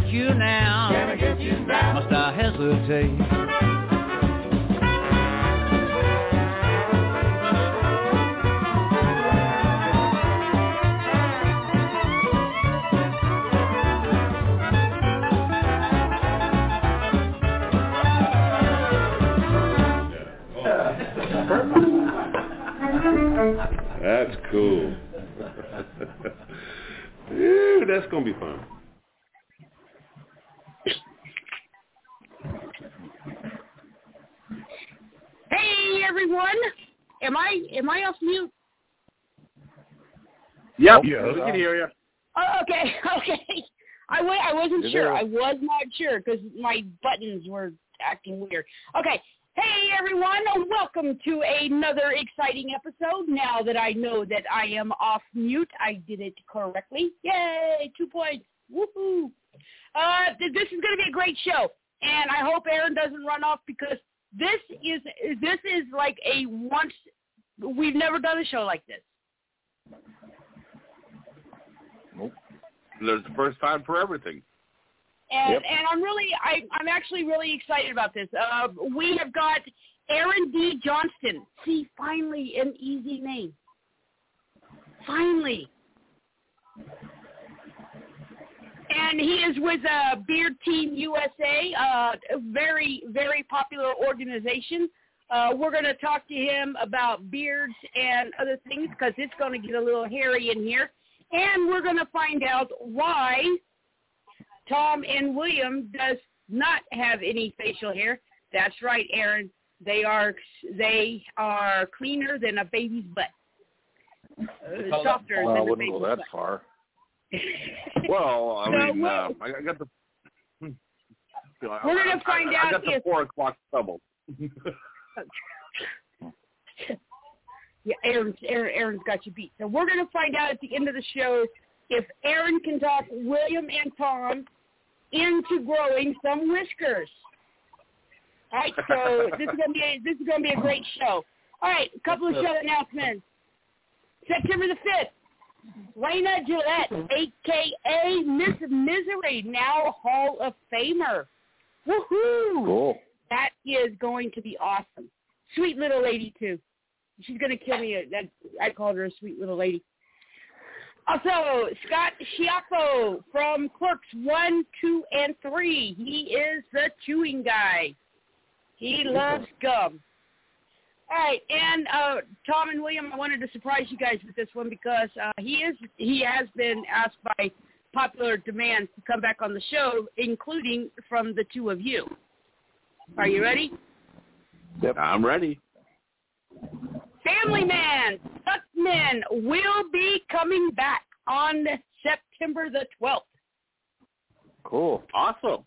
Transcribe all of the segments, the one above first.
Get you now? Can I get you now? Must I hesitate? That's cool. Ew, that's gonna be fun. Hey everyone, am I am I off mute? Yep. Yeah, we can hear you. Oh, okay, okay. I wa- I wasn't You're sure. there. I was not sure because my buttons were acting weird. Okay. Hey everyone, welcome to another exciting episode. Now that I know that I am off mute, I did it correctly. Yay! Two points. Woohoo! Uh, th- this is going to be a great show, and I hope Aaron doesn't run off because this is this is like a once. We've never done a show like this. Nope. There's the first time for everything. And Yep. and I'm really I I'm actually really excited about this. Uh, we have got Aaron D. Johnston. See, finally an easy name. Finally. And he is with uh, Beard Team USA, uh, a very, very popular organization. Uh, we're going to talk to him about beards and other things because it's going to get a little hairy in here. And we're going to find out why Tom and William does not have any facial hair. That's right, Aaron. They are they are cleaner than a baby's butt. Uh, softer well, I than a wouldn't baby's go that butt. far. Well, I So mean, uh, I, I got the. We're I- gonna find I, I out got the if- four o'clock stubble. Yeah, Aaron's, Aaron, Aaron's got you beat. So we're going to find out at the end of the show if Aaron can talk William and Tom into growing some whiskers. All right, so this is going to be a, this is going to be a great show. All right, a couple of show announcements. September the fifth, Raina Gillette, aka Miss Misery, now Hall of Famer. Woohoo! Cool. That is going to be awesome. Sweet little lady too. She's gonna kill me. That I called her a sweet little lady. Also, Scott Schiaffo from Clerks One, Two, and Three. He is the chewing guy. He loves gum. All right, and uh, Tom and William, I wanted to surprise you guys with this one because uh, he is he has been asked by popular demand to come back on the show, including from the two of you. Are you ready? Yep. I'm ready. Family Man, Tuckman will be coming back on September the 12th. Cool. Awesome.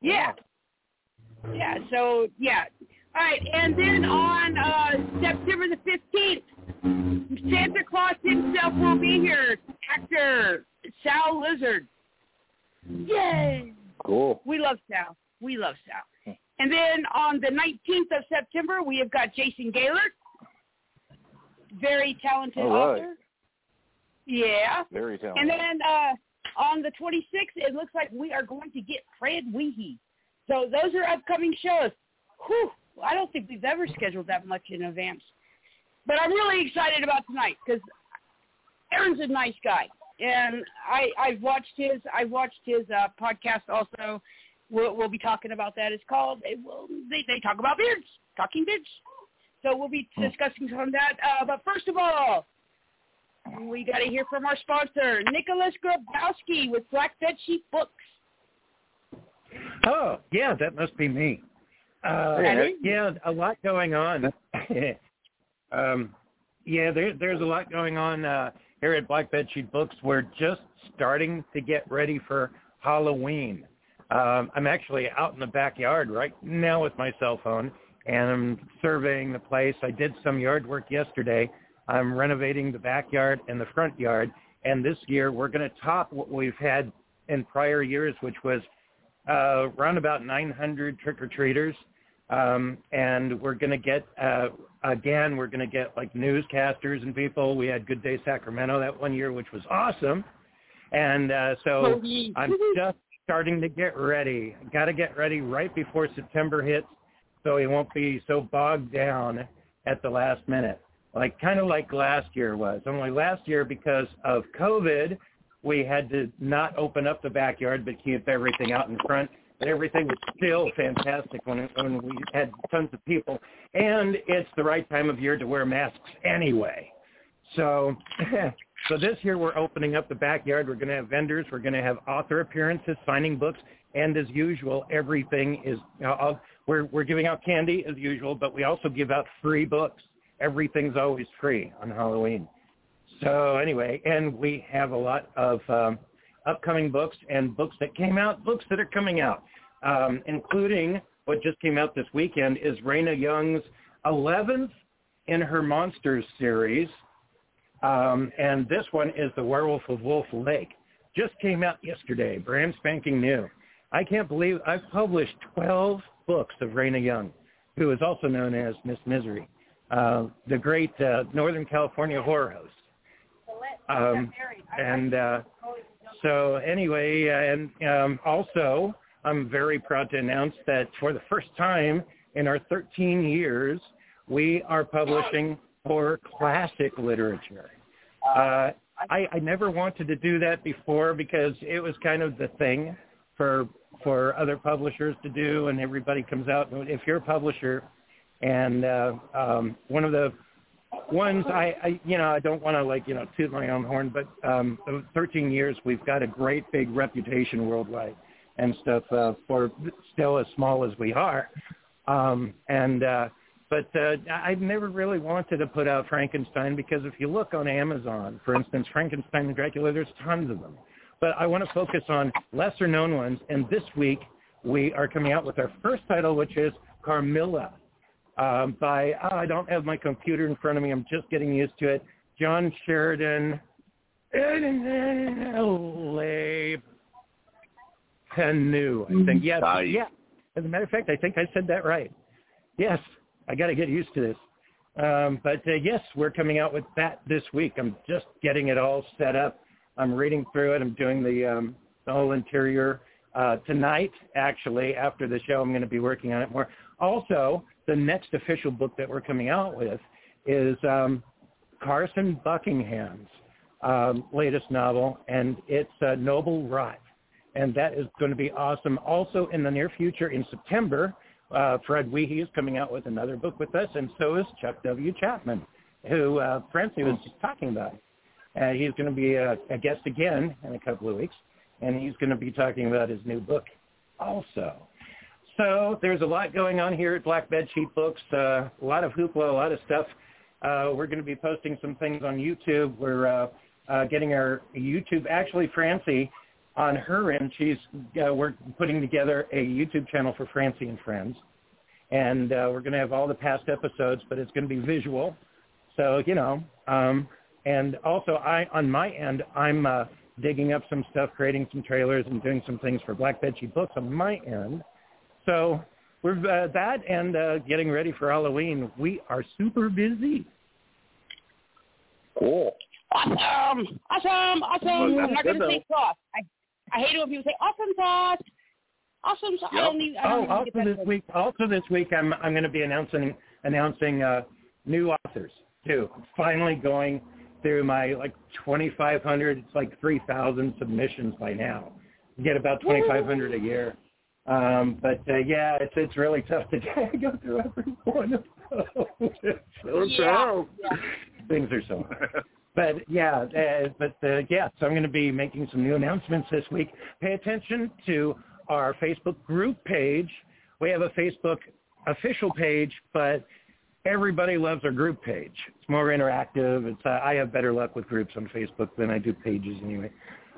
Yeah. Yeah, so, yeah. All right, and then on uh, September the 15th, Santa Claus himself will be here. Actor Sal Lizard. Yay! Cool. We love Sal. We love Sal. And then on the 19th of September, we have got Jason Gaylord. Very talented right. author. Yeah. Very talented. And then uh, on the 26th, it looks like we are going to get Fred Wiehe. So those are upcoming shows. Whew, I don't think we've ever scheduled that much in advance. But I'm really excited about tonight because Aaron's a nice guy, and I I've watched his I watched his uh, podcast also. We'll, we'll be talking about that. It's called it will, they they talk about beards, talking beards. So we'll be discussing some of that. Uh, but first of all, we got to hear from our sponsor, Nicholas Grabowski with Black Bed Sheet Books. Oh, yeah, that must be me. Uh, yeah, a lot going on. um, yeah, there, there's a lot going on uh, here at Black Bedsheet Books. We're just starting to get ready for Halloween. Um, I'm actually out in the backyard right now with my cell phone, and I'm surveying the place. I did some yard work yesterday. I'm renovating the backyard and the front yard, and this year we're going to top what we've had in prior years, which was uh, around about 900 trick-or-treaters. Um, and we're going to get, uh, again, we're going to get like newscasters and people. We had Good Day Sacramento that one year, which was awesome. And uh, so I'm just starting to get ready. Got to get ready right before September hits so it won't be so bogged down at the last minute. Like kind of like last year was. Only last year because of COVID, we had to not open up the backyard but keep everything out in front. Everything was still fantastic when, it, when we had tons of people. And it's the right time of year to wear masks anyway. So, so this year we're opening up the backyard. We're going to have vendors. We're going to have author appearances, signing books, and as usual, everything is. Uh, we're we're giving out candy as usual, but we also give out free books. Everything's always free on Halloween. So anyway, and we have a lot of um, upcoming books and books that came out, books that are coming out, um, including what just came out this weekend is Raina Young's 11th in her Monsters series. Um, and this one is The Werewolf of Wolf Lake. Just came out yesterday, brand spanking new. I can't believe I've published 12 books of Raina Young, who is also known as Miss Misery, uh, the great uh, Northern California horror host. Um, and uh, so anyway, uh, and um, also I'm very proud to announce that for the first time in our 13 years, we are publishing for classic literature. Uh, I, I never wanted to do that before because it was kind of the thing for for other publishers to do, and everybody comes out. If you're a publisher, and uh, um, one of the ones I, I you know I don't want to like you know toot my own horn, but um, 13 years we've got a great big reputation worldwide and stuff uh, for still as small as we are, um, and uh, but uh, I've never really wanted to put out Frankenstein because if you look on Amazon, for instance, Frankenstein and Dracula, there's tons of them. But I want to focus on lesser known ones, and this week we are coming out with our first title, which is Carmilla um, by, oh, I don't have my computer in front of me. I'm just getting used to it. John Sheridan Le Fanu, I think. Yes, Nice. yeah. As a matter of fact, I think I said that right. Yes, I got to get used to this. Um, but uh, yes, we're coming out with that this week. I'm just getting it all set up. I'm reading through it. I'm doing the, um, the whole interior uh, tonight. Actually, after the show, I'm going to be working on it more. Also, the next official book that we're coming out with is um, Carson Buckingham's um, latest novel, and it's uh, Noble Rot. And that is going to be awesome. Also, in the near future, in September, uh, Fred Wiehe is coming out with another book with us, and so is Chuck W. Chapman, who uh, Francie was just talking about. Uh, he's going to be a, a guest again in a couple of weeks, and he's going to be talking about his new book also. So there's a lot going on here at Black Bed Sheet Books, uh, a lot of hoopla, a lot of stuff. Uh, we're going to be posting some things on YouTube. We're uh, uh, getting our YouTube. Actually, Francie, on her end, she's uh, we're putting together a YouTube channel for Francie and Friends, and uh, we're going to have all the past episodes, but it's going to be visual. So you know, um, and also I on my end, I'm uh, digging up some stuff, creating some trailers, and doing some things for Black Bed Sheet Books on my end. So we're uh, that and uh, getting ready for Halloween. We are super busy. Cool. Awesome, awesome, awesome. Well, I'm not going to say sauce. I I hate it when people say awesome sauce. Awesome sauce. I don't need. I Oh, don't even also get this word. week, also this week, I'm I'm going to be announcing announcing uh, new authors too. Finally going through my like 2,500. It's like 3,000 submissions by now. You get about 2,500 a year. Um, but uh, yeah, it's it's really tough to go through every one of those. So Yeah, yeah. Things are so hard. But yeah, uh, but uh, yeah, so I'm going to be making some new announcements this week. Pay attention to our Facebook group page. We have a Facebook official page, but everybody loves our group page. It's more interactive. It's uh, I have better luck with groups on Facebook than I do pages anyway.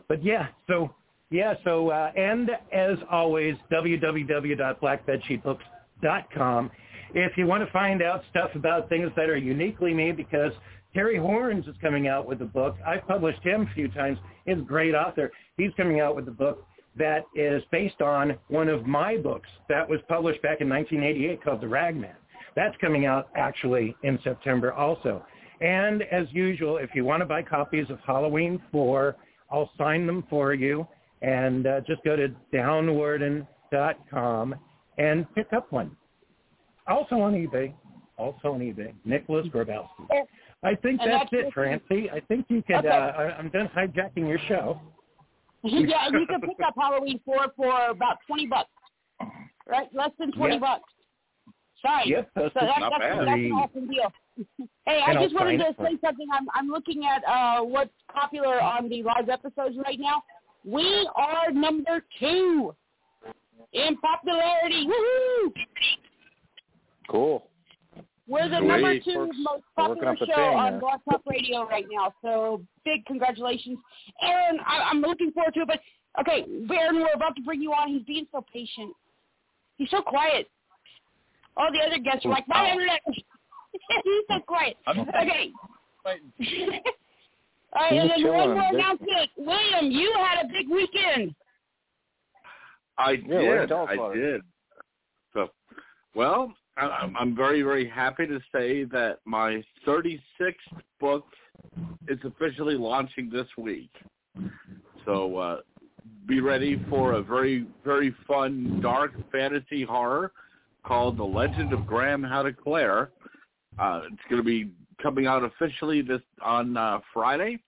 But yeah, so yeah, so uh, and as always, www.blackbedsheetbooks.com. If you want to find out stuff about things that are uniquely me, because Terry Horns is coming out with a book. I've published him a few times. He's a great author. He's coming out with a book that is based on one of my books that was published back in 1988 called The Ragman. That's coming out actually in September also. And as usual, if you want to buy copies of Halloween 4, I'll sign them for you. And uh, just go to downwarden.com and pick up one. Also on eBay. Also on eBay. Nicholas Grabowski. I think that's that's it, Francie. I think you could. Okay. Uh, I'm done hijacking your show. yeah, and you can pick up Halloween four for about twenty bucks, right? Less than twenty Yep. bucks. Sorry. Yep, so that's that's, not that's, bad. that's an awesome deal. hey, And I I'll just wanted to say something. I'm I'm looking at uh what's popular on the live episodes right now. We are number two in popularity. Woohoo! Cool. We're the Sweet. number two Works- most popular show thing on there. Blog Talk Radio right now. So big congratulations, Aaron. I, I'm looking forward to it. But okay, Aaron, we're about to bring you on. He's being so patient. He's so quiet. All the other guests are like, "Bye, internet." He's so quiet. Okay. All right, and then chilling. one more announcement. William, you had a big weekend. I Yeah, did. what I did. So, well, I- I'm, I'm very, very happy to say that my 36th book is officially launching this week. So, uh, be ready for a very, very fun, dark fantasy horror called The Legend of Graham How to Claire. Uh, it's going to be coming out officially this on uh, Friday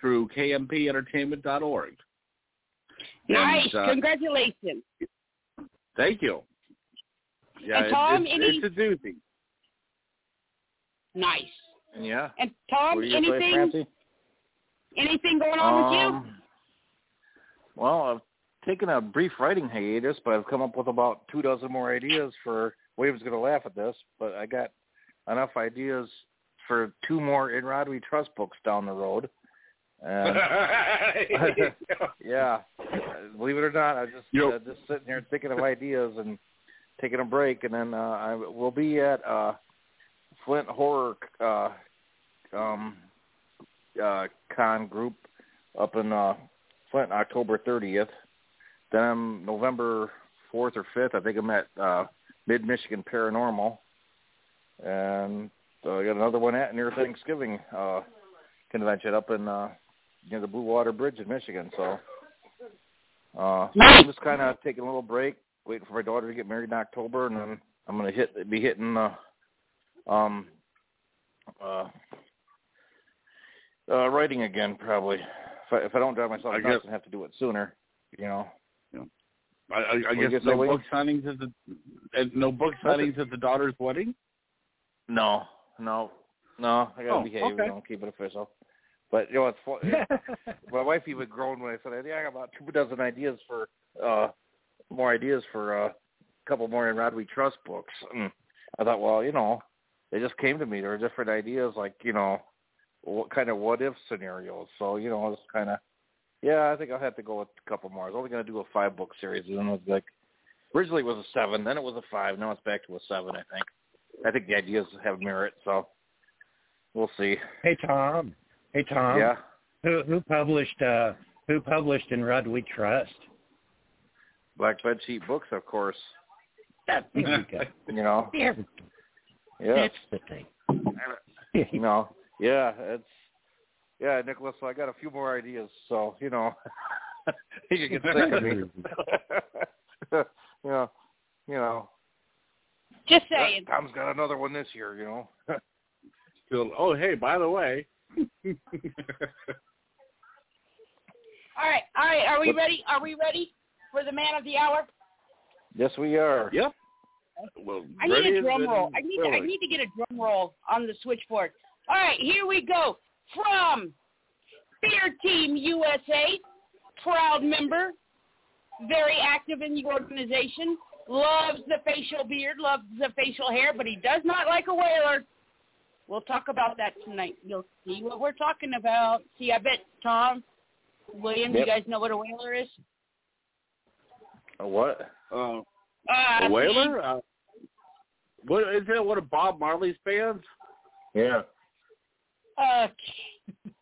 through kmpentertainment.org. Nice. And, uh, Congratulations. Thank you. Yeah, And Tom, it's, any- it's a doozy. Nice. Yeah. And Tom, What are you gonna play, anything anything going on with you? Um, Well, I've taken a brief writing hiatus, but I've come up with about two dozen more ideas for. Wave's going to laugh at this, but I got enough ideas for two more in Rod We Trust books down the road. And yeah, uh, believe it or not, I just Yep. uh, just sitting here thinking of ideas and taking a break, and then uh, I will be at uh, Flint Horror uh, um, uh, Con group up in uh, Flint October 30th. Then I'm November 4th or 5th. I think I'm at uh, Mid Michigan Paranormal, and uh, I got another one at near Thanksgiving uh, convention up in uh, near the Blue Water Bridge in Michigan. So uh, I'm just kind of taking a little break, waiting for my daughter to get married in October, and then I'm gonna hit be hitting uh, um uh, uh writing again probably. If I, if I don't drive myself I nuts guess- and have to do it sooner, you know. I, I, I What guess no book signings at the no book signings at the daughter's wedding. No, no, no. I gotta Oh, behave. okay. Don't keep it official. But you know, it's fun. my wife even groaned when I said, "Yeah, I got about two dozen ideas for uh more ideas for uh, a couple more in Rod We Trust books." And I thought, well, you know, they just came to me. There were different ideas, like you know, what kind of what if scenarios. So you know, it's kind of yeah. I think I'll have to go with a couple more. I was only gonna do a five book series, and then it was like originally it was a seven, then it was a five, now it's back to a seven. I think. I think the ideas have merit, so we'll see. Hey Tom. Hey Tom. Yeah. Who who published uh who published in Rudd We Trust? Black Bed Sheet Books, of course. Go. You know. There we go. Yeah. That's the thing. You know. Yeah, it's yeah, Nicholas. So I got a few more ideas, so you know, you can get sick of me. you know, you know. Just saying. Tom's got another one this year. You know. Still, oh hey, by the way, All right, all right. Are we ready? Are we ready for the man of the hour? yes, we are. yep. Well, I need a drum roll. I need I need to get a drum roll on the switchboard. All right, here we go. From Beard Team USA, proud member, very active in the organization, loves the facial beard, loves the facial hair, but he does not like a whaler. We'll talk about that tonight. You'll see what we're talking about. See, I bet Tom, William, you guys know what a whaler is? A what? Uh, Uh, a whaler? Uh, what is that? One of Bob Marley's bands? Yeah. Okay.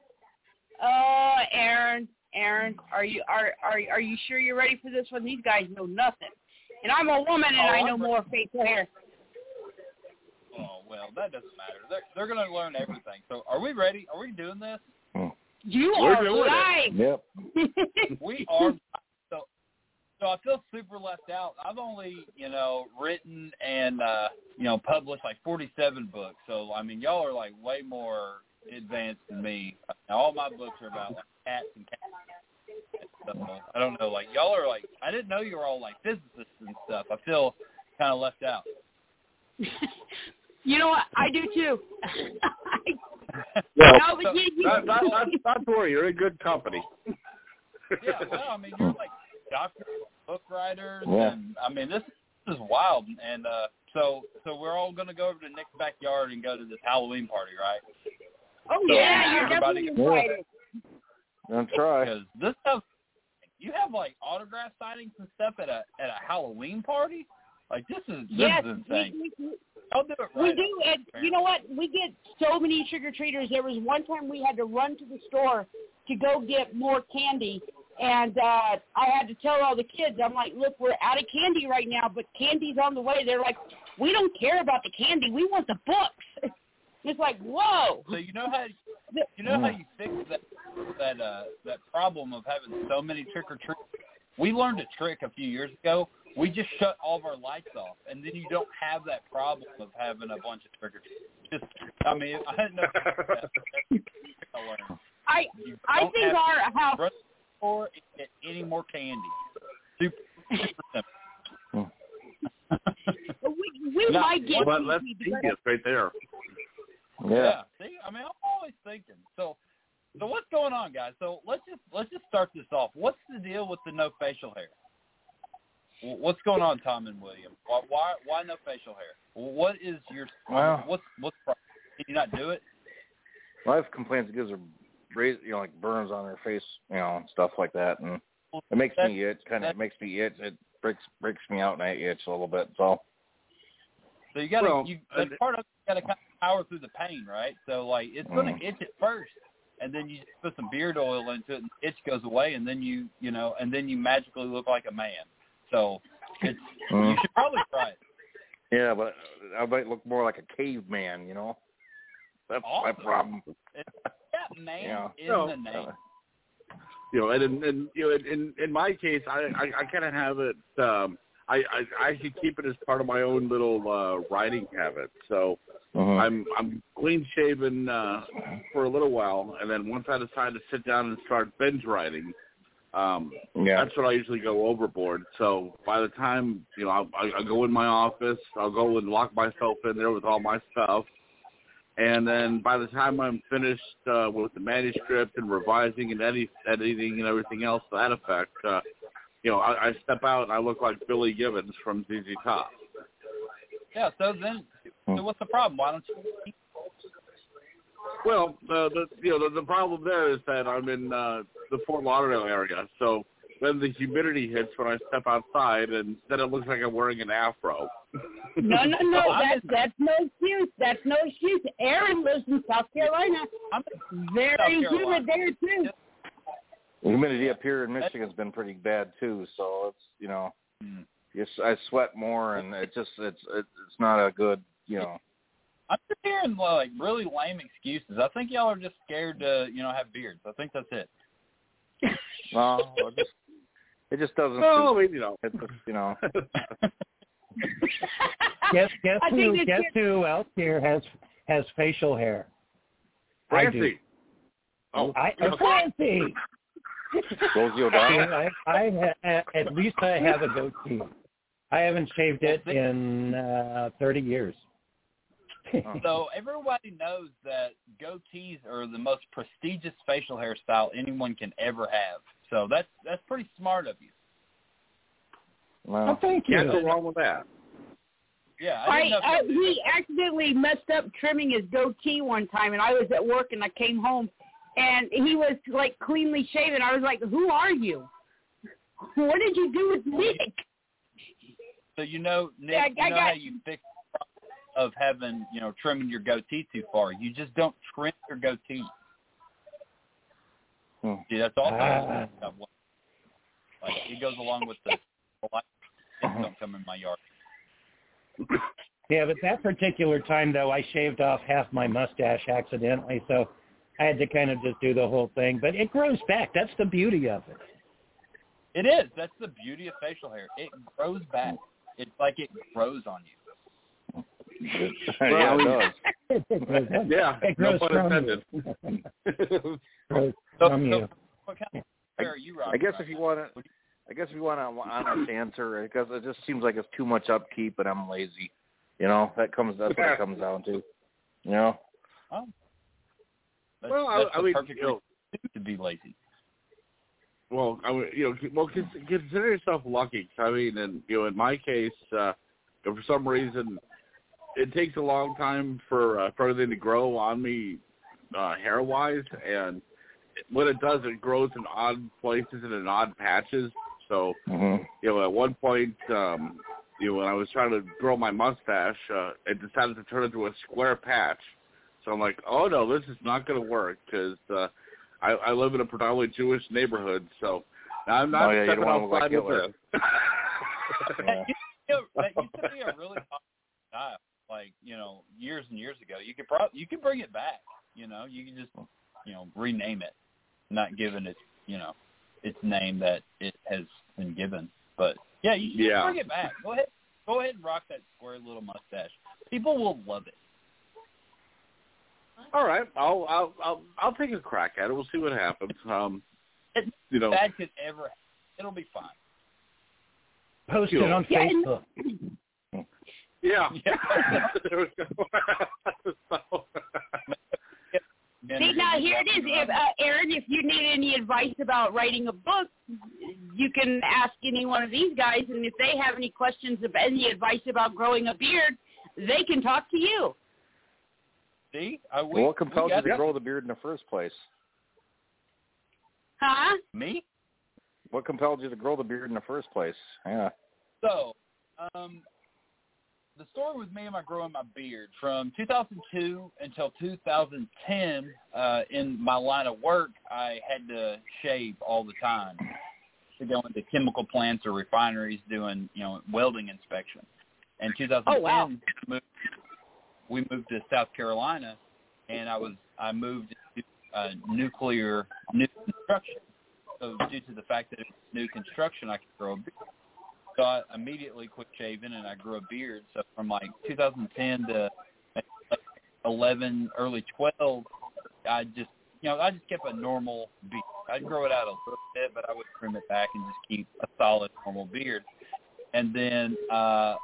Uh, Aaron, Aaron, are you are are are you sure you're ready for this one? These guys know nothing, and I'm a woman and Oh, I I'm know more facial hair. Oh well, that doesn't matter. They're they're going to learn everything. So, are we ready? Are we doing this? You We're are doing live. Yep. We are. So, so I feel super left out. I've only you know written and uh, you know published like 47 books. So I mean, y'all are like way more advanced than me. Now, all my books are about like cats and cats. So, I don't know. Like y'all are like I didn't know you were all like physicists and stuff. I feel kind of left out. you know what? I do too. Well, No, but you- you- not, not, not, not to worry. You're in good company. yeah, no, I mean you're like doctors, book writers, Yeah. and I mean this, this is wild. And uh, so so we're all gonna go over to Nick's backyard and go to this Halloween party, right? oh So yeah, you're everybody definitely invited. I'll try. Because this stuff, you have like autograph signings and stuff at a at a Halloween party. Like this is this Yes, is insane. we, we, I'll do it we do, and you know what? We get so many trick or treaters. There was one time we had to run to the store to go get more candy, and uh I had to tell all the kids, I'm like, look, we're out of candy right now, but candy's on the way. They're like, we don't care about the candy, we want the books. it's like, whoa. So you know how you know how you fix that that uh that problem of having so many trick or treat. We learned a trick a few years ago. We just shut all of our lights off, and then you don't have that problem of having a bunch of trick or treat. Just, I mean, I didn't know. I learned. I You I don't think our to house run to the store and get any more candy. Super, super simple. we, we No, might get but that's candy, genius right there. Yeah. See, I mean, I'm always thinking. So, so what's going on, guys? So let's just let's just start this off. What's the deal with the no facial hair? What's going on, Tom and William? Why why, why no facial hair? What is your Well- what's what's the problem? Can you not do it? Wife complains it gives her, raise, you know, like burns on her face, you know, and stuff like that, and it makes me itch. Kind of makes me itch. It breaks breaks me out, and I itch a little bit. So So you got to Well, you that's part of you got to kind of power through the pain, right? So like it's going to Mm. itch at first, and then you just put some beard oil into it, and the itch goes away, and then you you know, and then you magically look like a man. So it's you Mm. should probably try it. yeah, but I might look more like a caveman, you know. That's my Awesome. problem. That man Yeah. in No. the name. you know, and in, in you know, in in my case, I I, I kind of have it. Um, I, I I actually keep it as part of my own little uh, writing habit. So Mhm. I'm I'm clean shaven uh, for a little while, and then once I decide to sit down and start binge writing, um, Yeah. that's when I usually go overboard. So by the time you know, I, I, I go in my office, I'll go and lock myself in there with all my stuff. And then by the time I'm finished uh, with the manuscript and revising and edit, editing and everything else to that effect, uh, you know, I, I step out and I look like Billy Gibbons from ZZ Top. Yeah. So then. So what's the problem? Why don't you? Well, the, the you know the, the problem there is that I'm in uh, the Fort Lauderdale area, so when the humidity hits when I step outside, and then it looks like I'm wearing an afro. No, no, no. Oh, I'm That's that's no excuse. That's no excuse. Aaron lives in South Carolina. I'm Very humid there too. The humidity up here in Michigan's been pretty bad too, so it's you know, Mm. it's, I sweat more, and it just it's it's it's not a good you know. I'm just hearing like really lame excuses. I think y'all are just scared to you know have beards. I think that's it. No, it just it just doesn't. Well, I suit- you know. It just, you know. Guess guess who it's guess just- who else here has has facial hair? I do. Francie. Oh, I okay. Francie. Rosie O'Donnell. I, I ha, at least I have a goatee. I haven't shaved it in uh, 30 years. So everybody knows that goatees are the most prestigious facial hairstyle anyone can ever have. So that's that's pretty smart of you. oh, Well, thank you. Can't go wrong with that. Yeah, I I, didn't. I if y'all did he accidentally messed up trimming his goatee one time, and I was at work, and I came home, and he was like cleanly shaven. I was like, "Who are you? What did you do with Nick?" So you know, Nick, Yeah, I- you I know got- how you fix the problem of having, you know, trimming your goatee too far. You just don't trim your goatee. Hmm. See, that's also Ah. like it goes along with the kids don't come in my yard. Yeah, but that particular time though, I shaved off half my mustache accidentally, so I had to kind of just do the whole thing. But it grows back. That's the beauty of it. It is. That's the beauty of facial hair. It grows back. It's like it grows on you. yeah, it does. It grows. Yeah, it no grows pun from intended. you. grows So, from so you. what kind of are you rocking? I guess right if you now? want to, I guess if you want to honest answer, because it just seems like it's too much upkeep, and I'm lazy. You know, that comes. That's what it comes down to. You know. Oh. That's, Well, I- that's I the mean, you know- to be lazy. Well, I mean, you know, well, consider yourself lucky. I mean, and you know, in my case, uh, if for some reason, it takes a long time for uh, for everything to grow on me, uh, hair wise, and when it does, it grows in odd places and in odd patches. So, Mm-hmm. you know, at one point, um, you know, when I was trying to grow my mustache, uh, it decided to turn into a square patch. So I'm like, oh no, this is not going to work because uh, I, I live in a predominantly Jewish neighborhood, so I'm not Oh, yeah, you stepping don't wanna look outside like with this. Yeah. You know, that used to be a really popular style, like you know, years and years ago. You could probably you could bring it back. You know, you can just you know rename it, not giving it you know its name that it has been given. But yeah, you should Yeah. bring it back. Go ahead, go ahead and rock that square little mustache. People will love it. All right, I'll I'll I'll I'll take a crack at it. We'll see what happens. Um, It's you know, bad could ever. It'll be fine. Post it know. on Yeah, and- Facebook. Yeah. Yeah. There we go. So- See, now here it is. If, uh, Aaron, if you need any advice about writing a book, you can ask any one of these guys, and if they have any questions of any advice about growing a beard, they can talk to you. See, I, we, well, what compelled you got to grow the beard in the first place? Huh? me. What compelled you to grow the beard in the first place? Yeah. So, um, the story with me and my growing my beard from 2002 until 2010 uh, in my line of work, I had to shave all the time to go into chemical plants or refineries doing you know welding inspection. And 2010, Oh, wow. moved, we moved to South Carolina, and I was I moved into uh, nuclear new construction. So due to the fact that it was new construction, I could grow a beard. So I immediately quit shaving and I grew a beard. So from like 2010 to 11, early 12, I just, you know, I just kept a normal beard. I'd grow it out a little bit, but I would trim it back and just keep a solid normal beard. And then uh,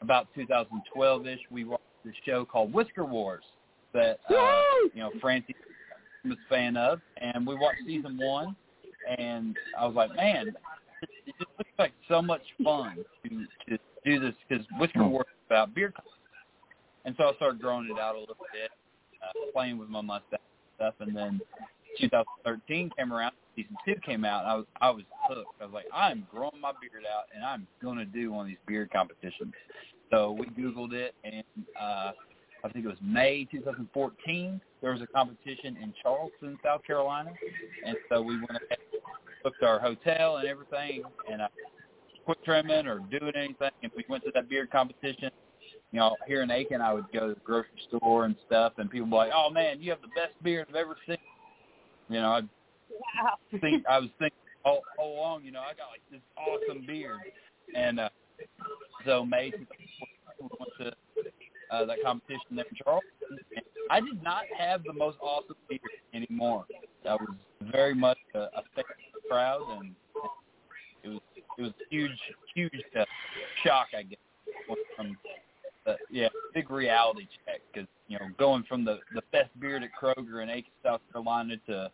about 2012-ish, we watched this show called Whisker Wars that, uh, you know, Francie was a fan of. And we watched season one, and I was like, man, it just looks like so much fun to to do this because Whisker Wars is about beard color. And so I started growing it out a little bit, uh, playing with my mustache and stuff. And then 2013 came around, season two came out. And I was I was hooked. I was like, I'm growing my beard out, and I'm going to do one of these beard competitions. So we Googled it, and uh, I think it was May 2014. There was a competition in Charleston, South Carolina, and so we went ahead, booked our hotel and everything, and I quit trimming or doing anything, and we went to that beard competition. You know, here in Aiken, I would go to the grocery store and stuff, and people were like, "Oh man, you have the best beard I've ever seen." You know, I'd Wow. think I was thinking all, all along, you know, I got like this awesome beard, and uh, so May we went to uh, that competition there in Charleston. And I did not have the most awesome beard anymore. I was very much a, a the crowd, and it was it was a huge huge uh, shock, I guess, from the yeah big reality check because you know going from the the best beard at Kroger in Aiken, South Carolina to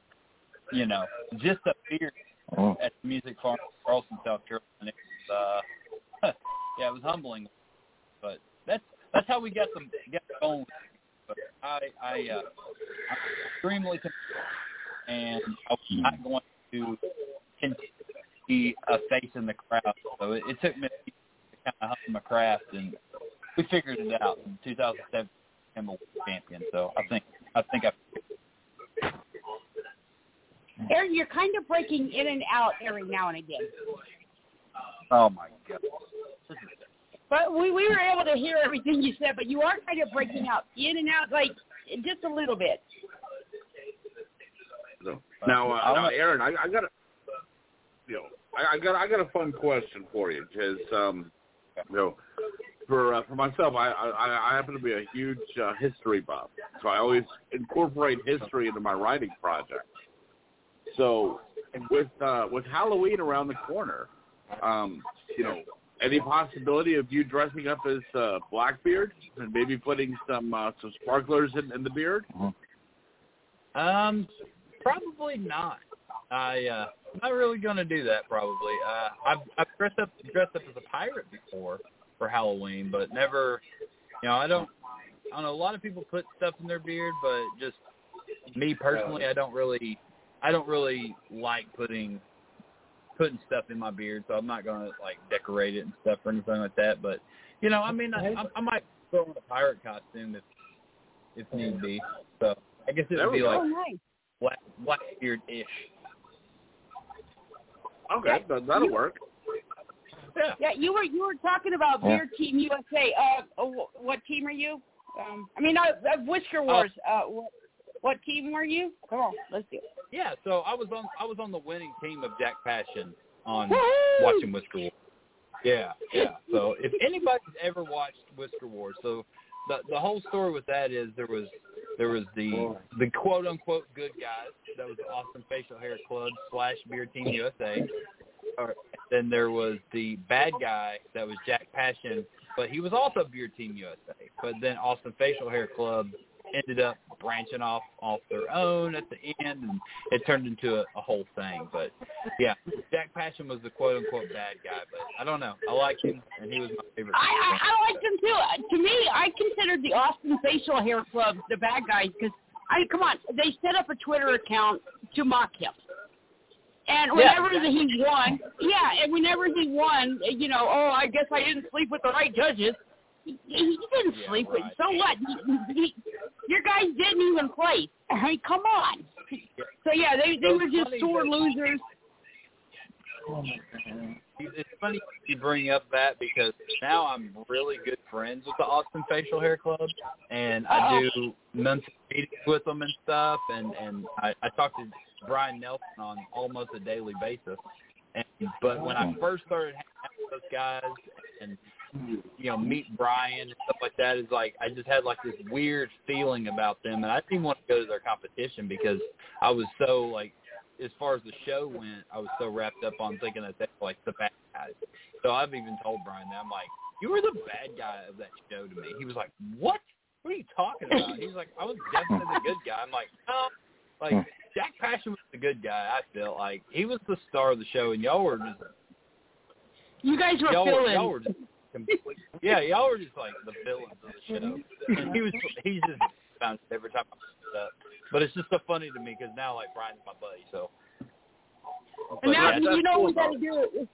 you know just a beard Oh. at the Music Farm in Charleston, South Carolina. It was, uh, yeah, it was humbling, but that's that's how we got them got going. But I I uh, I'm extremely and I'm not going to continue to be a face in the crowd. So it, it took me to kind of hone my craft, and we figured it out. In 2007, I'm a world champion. So I think I think I Aaron, you're kind of breaking in and out every now and again. oh my god. But we we were able to hear everything you said, but you are kind of breaking out in and out, like just a little bit. So, now, uh, now, Aaron, I, I got a, you know, I, I got I got a fun question for you because, um, you know, for uh, for myself, I, I I happen to be a huge uh, history buff, so I always incorporate history into my writing project. So, with uh, with Halloween around the corner, um, you know, any possibility of you dressing up as uh, Blackbeard and maybe putting some uh, some sparklers in, in the beard? Um, probably not. I uh, I'm not really to do that. Probably. Uh, I've I've dressed up dressed up as a pirate before for Halloween, but never. You know, I don't. I don't know. A lot of people put stuff in their beard, but just me personally, I don't really. I don't really like putting putting stuff in my beard, so I'm not going to like decorate it and stuff or anything like that. But you know, I mean, I, I might throw on a pirate costume if if need be. So I guess it would be go. like Oh, nice. black Blackbeard ish. Okay, that, that'll work. Yeah. Yeah, you were you were talking about Yeah. Beard Team USA. Uh, uh, what team are you? Um, I mean, uh, uh, Whisker Wars. Uh, what, what team were you? Come on, let's do it. Yeah, so I was on I was on the winning team of Jack Passion on Woo! watching Whisker Wars. Yeah, yeah. So if anybody's ever watched Whisker Wars, so the the whole story with that is there was there was the the quote unquote good guys that was the Austin Facial Hair Club slash Beard Team USA, or, then there was the bad guy that was Jack Passion, but he was also Beard Team USA. But then Austin Facial Hair Club ended up branching off off their own at the end, and it turned into a, a whole thing. But yeah, Jack Passion was the quote unquote bad guy, but I don't know. I like him, and he was my favorite. I, I, I liked him too. Uh, To me, I considered the Austin Facial Hair Club the bad guys because I come on, they set up a Twitter account to mock him. And Yeah, whenever he won, yeah, and whenever he won, you know, oh, I guess I didn't sleep with the right judges. He, he didn't Yeah, sleep with. So what? He, he, your guys didn't even play. Hey, come on. So yeah, they they So were just sore losers. It's funny you bring up that because now I'm really good friends with the Austin Facial Hair Club, and I do monthly meetings with them and stuff, and and I, I talk to Brian Nelson on almost a daily basis. And but when I mm-hmm. first started hanging out with those guys and you know meet Brian and stuff like that, is like I just had like this weird feeling about them, and I didn't want to go to their competition because I was so like as far as the show went, I was so wrapped up on thinking that they were like the bad guys. So I've even told Brian that I'm like, you were the bad guy of that show to me. He was like, what? What are you talking about? He's like, I was definitely the good guy. I'm like, no. Like hmm. Jack Passion was the good guy. I felt like he was the star of the show, and y'all were just You guys were y'all, were, filling. y'all were just completely, yeah, y'all were just like the villains of the show. And he was he's just bounced every time I put it up. But it's just so funny to me because now like Brian's my buddy, so. And But now yeah, you know cool, we got to though. do it.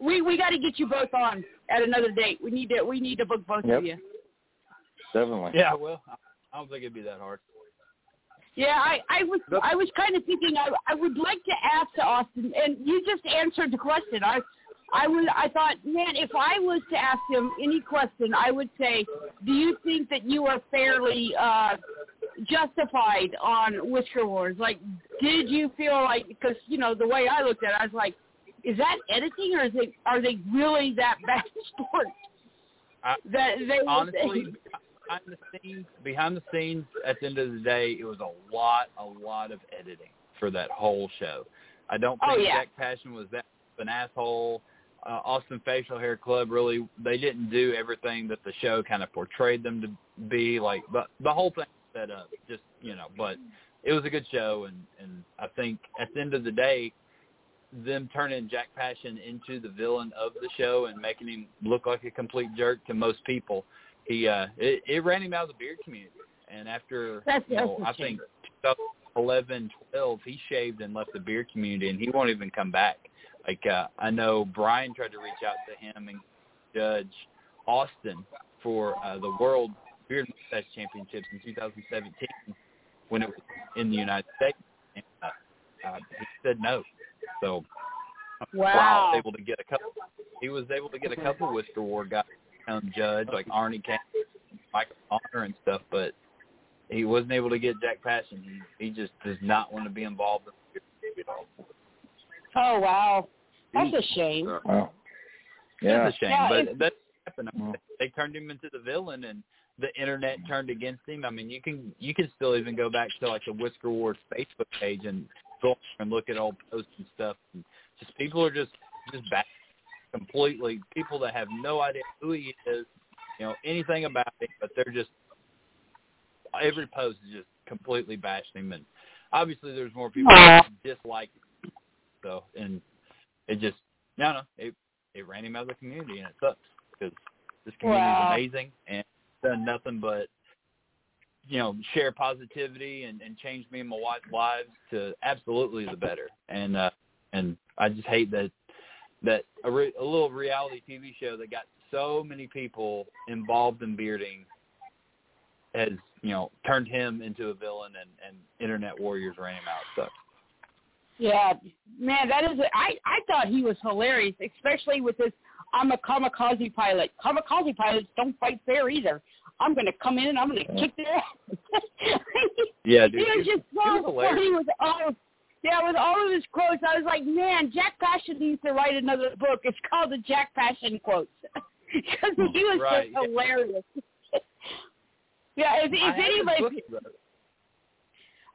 We we got to get you both on at another date. We need to we need to book both Yep. of you. Definitely. Yeah, well, I don't think it'd be that hard. Yeah, I I was I was kind of thinking I I would like to ask Austin, and you just answered the question. I I would I thought, man, if I was to ask him any question, I would say, do you think that you are fairly uh justified on Whisker Wars? Like, did you feel like because you know the way I looked at it, I was like, is that editing or is it are they really that bad sport? I, That they honestly, behind the scenes, behind the scenes, at the end of the day, it was a lot, a lot of editing for that whole show. I don't Oh, think yeah. Jack Passion was that an asshole. Uh, Austin Facial Hair Club really, they didn't do everything that the show kind of portrayed them to be. Like, but the whole thing set up, just you know. But it was a good show, and and I think at the end of the day, them turning Jack Passion into the villain of the show and making him look like a complete jerk to most people, he uh it, it ran him out of the beard community. And after That's- you know, that's I think 2011, 12, he shaved and left the beard community, and he won't even come back. Like uh I know Brian tried to reach out to him and Judge Austin for uh the World Beard Mustache Championships in 2017 when it was in the United States. And, uh, uh, he said no. So Wow. was able to get a couple. He was able to get a couple Whisker War guys come judge, like Arnie Kane, Michael Honor, and stuff, but he wasn't able to get Jack Passion. He, he just does not want to be involved in the at all. Oh wow, that's a shame. Wow. Yeah. It's a shame, Yeah, but that happened. I mean, They turned him into the villain, and the internet turned against him. I mean, you can you can still even go back to like the Whisker Wars Facebook page and go and look at old posts and stuff. And just people are just just back completely. People that have no idea who he is, you know, anything about him, but they're just every post is just completely bashing him. And obviously, there's more people that dislike him. So, and it just no, no, it it ran him out of the community, and it sucks because this community Wow. is amazing and done nothing but you know share positivity and, and change me and my wife's lives to absolutely the better. And uh, and I just hate that that a, re- a little reality TV show that got so many people involved in bearding has you know turned him into a villain and and internet warriors ran him out. So Yeah, man, that is. I I thought he was hilarious, especially with this. I'm a kamikaze pilot. Kamikaze pilots don't fight fair either. I'm going to come in and I'm going to kick their ass. yeah, dude. he was just it was so funny with all. Yeah, with all of his quotes, I was like, man, Jack Passion needs to write another book. It's called the Jack Passion quotes because he was Right, just hilarious. yeah, if, if anybody.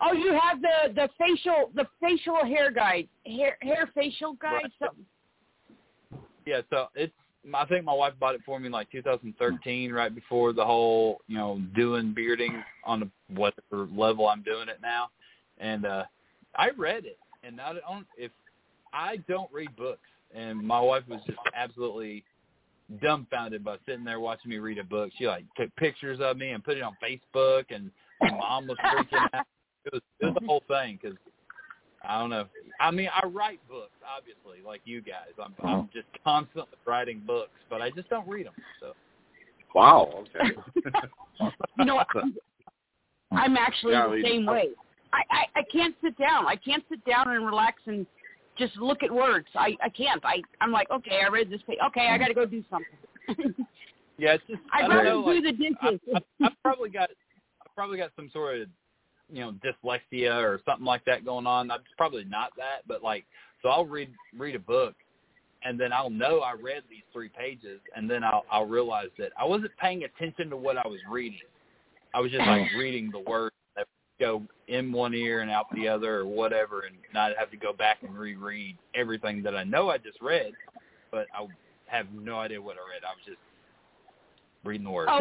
Oh, you have the the facial the facial hair guide hair hair facial guide Right. something. yeah, so it's I think my wife bought it for me in like 2013, right before the whole you know doing bearding on the whatever level I'm doing it now, and uh I read it, and I don't if I don't read books, and my wife was just absolutely dumbfounded by sitting there watching me read a book. She like took pictures of me and put it on Facebook, and my mom was freaking out. It was it was the mm-hmm. whole thing because I don't know. I mean, I write books, obviously, like you guys. I'm uh-huh. I'm just constantly writing books, but I just don't read them. So Wow. Okay. You know, I'm, I'm actually Yeah, the we- same way. I, I I can't sit down. I can't sit down and relax and just look at words. I I can't. I I'm like, okay, I read this page. Okay, I got to go do something. yeah, it's just I I'd don't rather know. do Like, the dishes. I, I, I've probably got I've probably got some sort of you know dyslexia or something like that going on. It's probably not that, but like so I'll read read a book and then I'll know I read these three pages and then I'll I'll realize that I wasn't paying attention to what I was reading. I was just like reading the words that go in one ear and out the other or whatever and not have to go back and reread everything that I know I just read, but I have no idea what I read. I was just reading the words. Oh,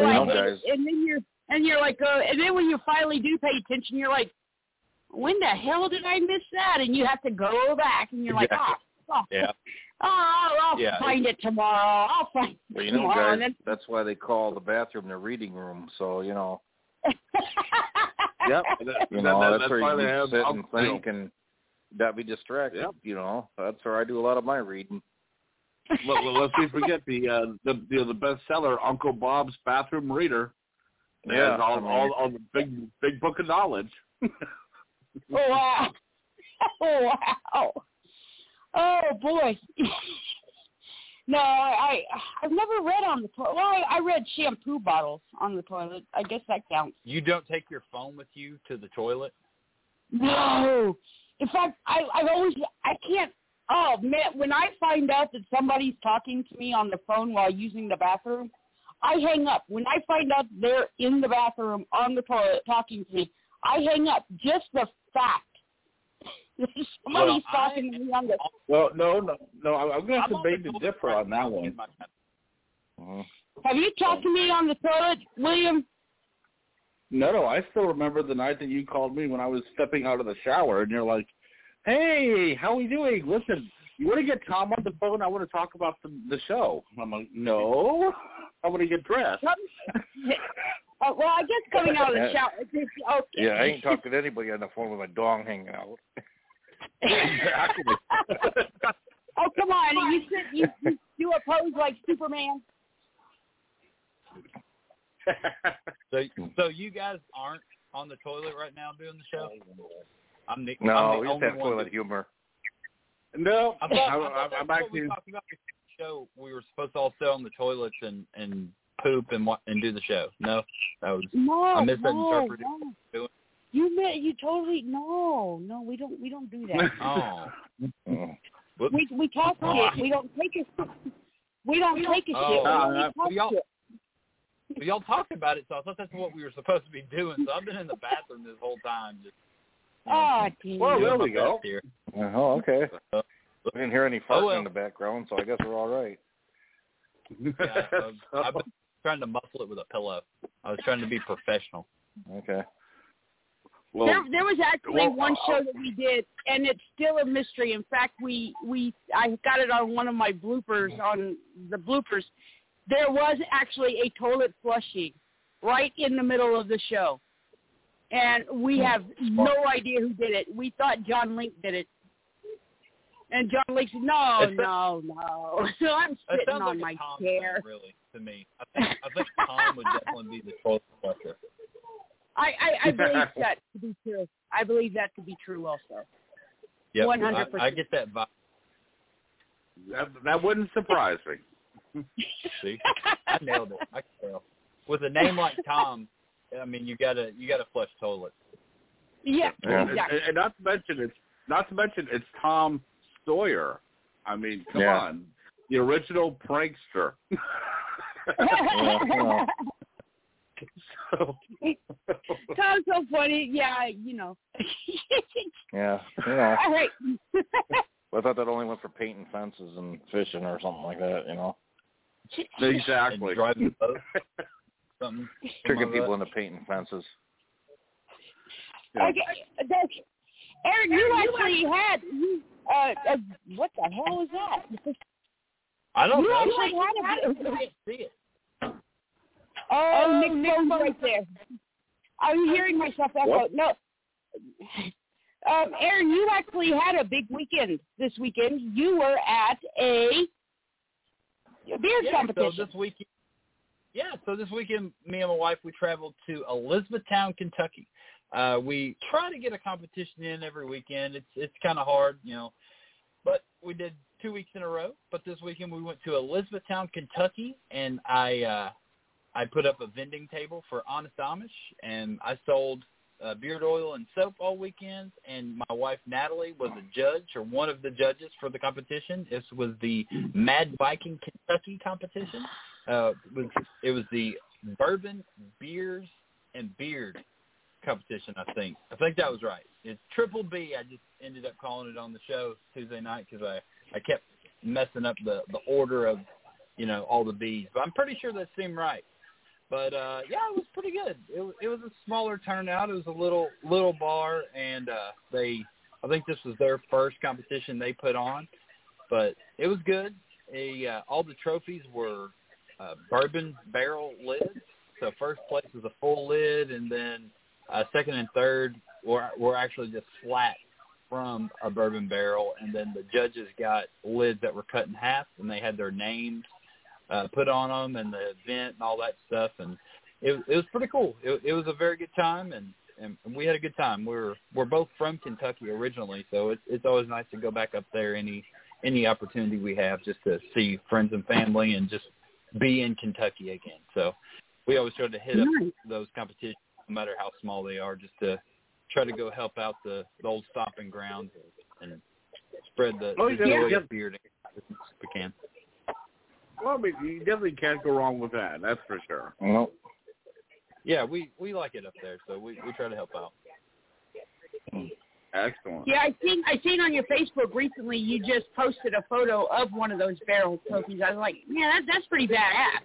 I. And then you're and you're like, uh, and then when you finally do pay attention, you're like, when the hell did I miss that? And you have to go back, and you're like, Yeah. oh, oh, Yeah. oh, I'll Yeah. find it tomorrow. I'll find it Well, you know, tomorrow. guys, that's why they call the bathroom the reading room. So you know, Yep. you know, That- that's, that's where why you they can have sit and think and not be distracted. You know, that's where I do a lot of my reading. Well, well, let's not forget the uh, the you know, the bestseller Uncle Bob's Bathroom Reader. It Yeah, has all, I mean- all all the big big book of knowledge. oh wow, oh wow, oh boy. no, I I've never read on the toilet. Well, I, I read shampoo bottles on the toilet. I guess that counts. You don't take your phone with you to the toilet? No. In fact, I I've always I can't. Oh man, when I find out that somebody's talking to me on the phone while using the bathroom, I hang up. When I find out they're in the bathroom on the toilet talking to me, I hang up. Just the fact that somebody's Well, talking to me on the. Well, no, no, no. I'm going to have to the beg to differ on that one. Mm-hmm. Have you talked to me on the toilet, William? No, no. I still remember the night that you called me when I was stepping out of the shower, and you're like, "Hey, how we doing? Listen, you want to get Tom on the phone? I want to talk about the the show." I'm like, "No, I want to get dressed." Uh, well, I guess coming out of the shower. Okay. Yeah, I ain't talking to anybody on the phone with my dong hanging out. exactly. Oh come on! You sit, you, you do a pose like Superman. So, so you guys aren't on the toilet right now doing the show? I'm the, No, I'm the we just only have one toilet that- humor. No, I thought, I I'm- thought I'm- I'm actually- we talked about before the show. We were supposed to all sit on the toilets and and poop and wa- and do the show. No, that was No, I no, misinterpreted. no. Doing- You met, you totally no, no. We don't we don't do that. Oh, Whoops. we we talk Oh. shit. We don't take a we don't take a Oh. shit. We Uh, talk y'all- shit. Well, y'all talked about it, so I thought that's what we were supposed to be doing. So I've been in the bathroom this whole time, just Oh, damn. Well, there we go. here. Oh, okay. We didn't hear any farting Oh, well. in the background, so I guess we're all right. Yeah, I've, I've been trying to muscle it with a pillow. I was trying to be professional. Okay. there, there was actually well, one uh, show that we did, and it's still a mystery. In fact, we we I got it on one of my bloopers on the bloopers. There was actually a toilet flushing right in the middle of the show, and we have no idea who did it. We thought John Link did it, and John Link said, "No, It's- no, no." So I'm sitting sounds on like my a Tom chair. thing, really, to me. I think, I think Tom would definitely be the toilet flusher. I, I, I believe that to be true. I believe that to be true also. Yep, 100%. I, I get that vibe. That, that wouldn't surprise me. See, I nailed it. I can tell. With a name like Tom, I mean, you gotta you gotta flush toilets. Yeah, And, exactly. and not to mention it's not to mention it's Tom Sawyer. I mean, come Yeah. on, the original prankster. well. Uh-huh. so, Tom's so funny. Yeah, you know. Yeah, you know. All right. But I thought that only went for painting fences and fishing or something like that. You know, Exactly. Driving a boat. Something. tricking people like into painting fences. Okay, that's, Aaron, you actually had uh, uh, what the hell was that? that. I don't you know. actually had a. I see it. Oh, Nick Phone's right there. I'm hearing myself echo. What? No. Um, Aaron, you actually had a big weekend this weekend. You were at a beer yeah, competition. So this weekend, yeah. So this weekend, me and my wife we traveled to Elizabethtown, Kentucky. Uh, we try to get a competition in every weekend. It's it's kind of hard, you know, but we did two weeks in a row. But this weekend we went to Elizabethtown, Kentucky, and I uh, I put up a vending table for Honest Amish, and I sold uh, beard oil and soap all weekend. And my wife Natalie was a judge or one of the judges for the competition. This was the Mad Viking Kentucky competition. Uh, it was it was the bourbon, beers, and beard competition. I think I think that was right. It's triple B. I just ended up calling it on the show Tuesday night because I I kept messing up the the order of you know all the B's, but I'm pretty sure that seemed right. But uh yeah, it was pretty good. It it was a smaller turnout. It was a little little bar, and uh they I think this was their first competition they put on, but it was good. A, uh, all the trophies were uh, bourbon barrel lids. So first place was a full lid, and then uh, second and third were were actually just flat from a bourbon barrel, and then the judges got lids that were cut in half, and they had their names uh, put on them and the event and all that stuff, and it it was pretty cool. It, it was a very good time, and and we had a good time. We're we're both from Kentucky originally, so it's it's always nice to go back up there any any opportunity we have just to see friends and family and just be in Kentucky again. So we always try to hit up those competitions, no matter how small they are, just to try to go help out the, the old stomping grounds and spread the, Oh, the yeah, joy yeah. of beard as much as we can. Well, I mean, you definitely can't go wrong with that. That's for sure. Well, Yeah, we we like it up there, so we we try to help out. Excellent. Yeah, I seen I seen on your Facebook recently. You just posted a photo of one of those barrel trophies. I was like, man, that, that's pretty badass.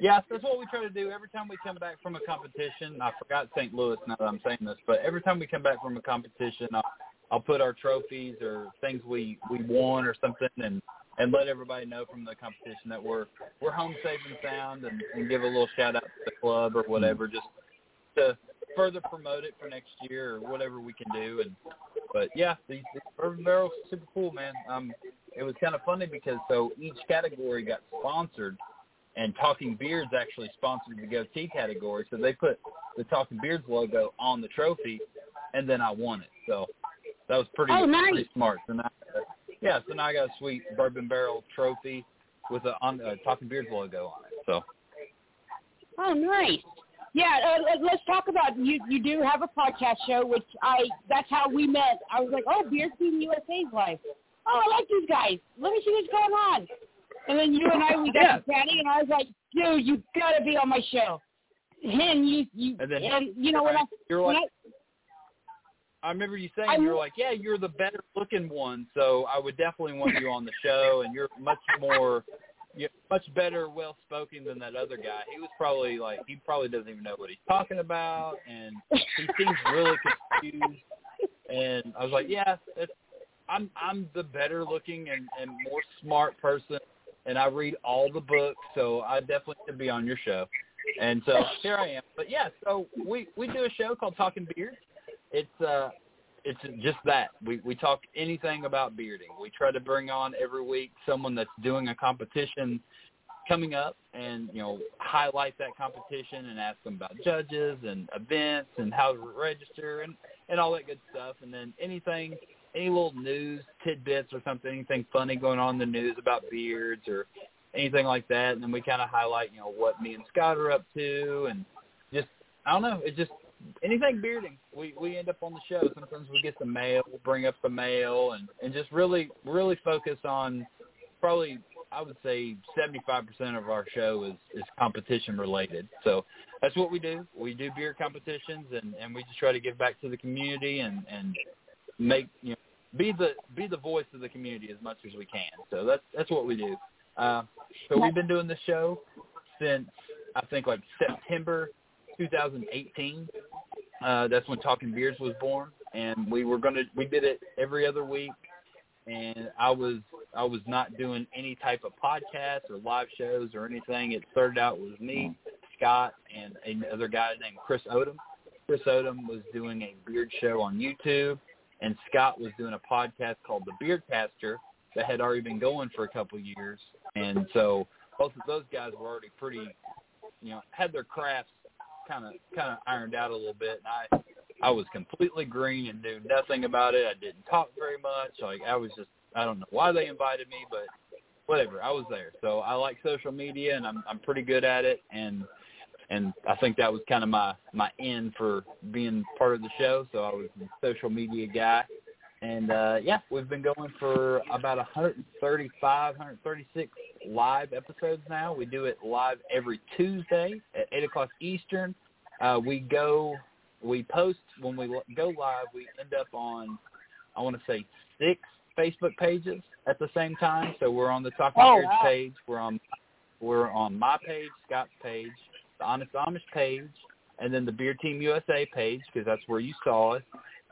Yes, that's what we try to do every time we come back from a competition. I forgot St. Louis now that I'm saying this, but every time we come back from a competition, I'll, I'll put our trophies or things we we won or something, and and let everybody know from the competition that we're we're home safe and sound, and, and give a little shout out to the club or whatever, just to further promote it for next year or whatever we can do. And but yeah, these, these bourbon barrels super cool, man. Um, it was kind of funny because so each category got sponsored and Talking Beards actually sponsored the goatee category, so they put the Talking Beards logo on the trophy, and then I won it. So that was pretty, Oh, nice. pretty smart. So now, yeah, so now I got a sweet bourbon barrel trophy with a on a Talking Beards logo on it. So Oh, nice. Yeah, uh, let- let's talk about you. You do have a podcast show, which I that's how we met. I was like, oh, Beard Team USA's live. Oh, I like these guys. Let me see what's going on. And then you and I we got Yeah. to chatting, and I was like, dude, you got to be on my show. And you you And then- and you know when I you're when like, I remember you saying I- you were like, yeah, you're the better looking one, so I would definitely want you on the show, and you're much more, you're much better, well spoken than that other guy. He was probably like, he probably doesn't even know what he's talking about, and he seems really confused. And I was like, yeah, it's, I'm I'm the better looking and, and more smart person, and I read all the books, so I definitely should be on your show. And so here I am. But yeah, so we we do a show called Talking Beard. It's uh it's just that. We we talk anything about bearding. We try to bring on every week someone that's doing a competition coming up and, you know, highlight that competition and ask them about judges and events and how to register and, and all that good stuff. And then anything any little news tidbits or something, anything funny going on in the news about beards or anything like that. And then we kind of highlight, you know, what me and Scott are up to and just, I don't know, it just, anything bearding. We, we end up on the show. Sometimes we get some mail, we'll bring up the mail and, and just really, really focus on probably, I would say 75% of our show is, is competition related. So that's what we do. We do beer competitions and, and we just try to give back to the community and, and make, you know, be the be the voice of the community as much as we can. So that's that's what we do. Uh, so we've been doing this show since I think like September 2018. Uh, that's when Talking Beards was born, and we were gonna we did it every other week. And I was I was not doing any type of podcast or live shows or anything. It started out with me, Scott, and another guy named Chris Odom. Chris Odom was doing a beard show on YouTube, and Scott was doing a podcast called The Beardcaster that had already been going for a couple of years. And so both of those guys were already pretty, you know, had their crafts kind of kind of ironed out a little bit. And I I was completely green and knew nothing about it. I didn't talk very much. Like I was just I don't know why they invited me, but whatever. I was there. So I like social media and I'm I'm pretty good at it and and I think that was kind of my my end for being part of the show. So I was a social media guy, and uh, yeah, we've been going for about 135, 136 live episodes now. We do it live every Tuesday at eight o'clock Eastern. Uh, we go, we post when we go live. We end up on, I want to say six Facebook pages at the same time. So we're on the Talking Oh, wow. page. We're on we're on my page, Scott's page, the Honest Amish page, and then the Beard Team USA page because that's where you saw it.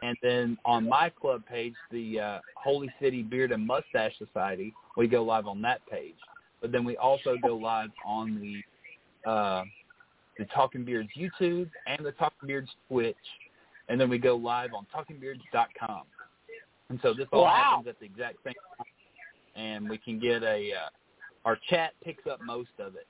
And then on my club page, the uh, Holy City Beard and Mustache Society, we go live on that page. But then we also go live on the uh, the Talking Beards YouTube and the Talking Beards Twitch, and then we go live on TalkingBeards.com. And so this all Wow. happens at the exact same time, and we can get a uh, our chat picks up most of it.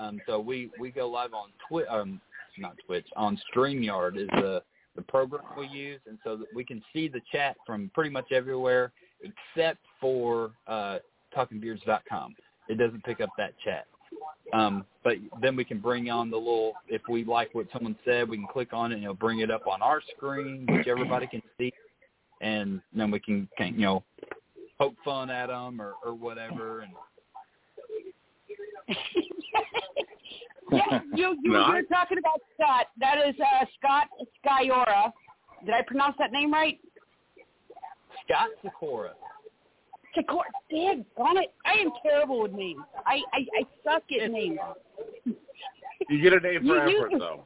Um, so we we go live on Twi um not Twitch on Streamyard is the the program we use, and so that we can see the chat from pretty much everywhere except for uh, TalkingBeards.com. It doesn't pick up that chat. Um, but then we can bring on the little, if we like what someone said, we can click on it and it'll bring it up on our screen, which everybody can see, and then we can, can you know, poke fun at them or, or whatever. And yeah, you you No, you're talking about Scott. That is uh, Scott Skyora. Did I pronounce that name right? Scott Sikora. Sikora. Dang, on it. I am terrible with names. I I, I suck at names. You get a name for You- you- effort, though.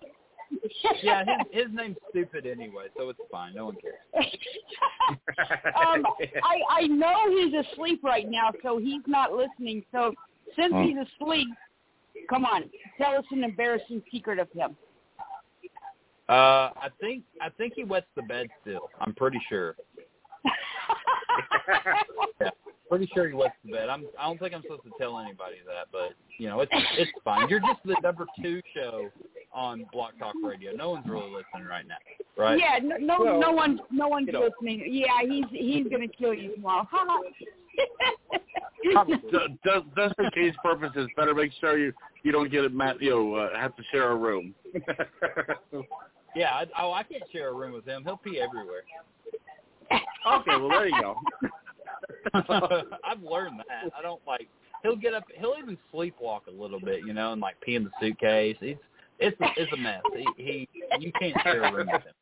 yeah, his, his name's stupid anyway, so it's fine. No one cares. um, I I know he's asleep right now, so he's not listening. So since Hmm. he's asleep, come on, tell us an embarrassing secret of him. Uh, I think I think he wets the bed still. I'm pretty sure. yeah, pretty sure he wets the bed. I'm. I don't think I'm supposed to tell anybody that, but you know, it's it's fine. You're just the number two show on Blog Talk Radio. No one's really listening right now, right? Yeah, no, no, Well, no one, no one's you know. listening. Yeah, he's he's gonna kill you tomorrow. Just, just, just for case purposes, better make sure you you don't get it, Matt. You know, uh, have to share a room. Yeah. I, oh, I can't share a room with him. He'll pee everywhere. okay, well there you go. I've learned that. I don't like. He'll get up. He'll even sleepwalk a little bit, you know, and like pee in the suitcase. It's it's a, it's a mess. He, he you can't share a room with him.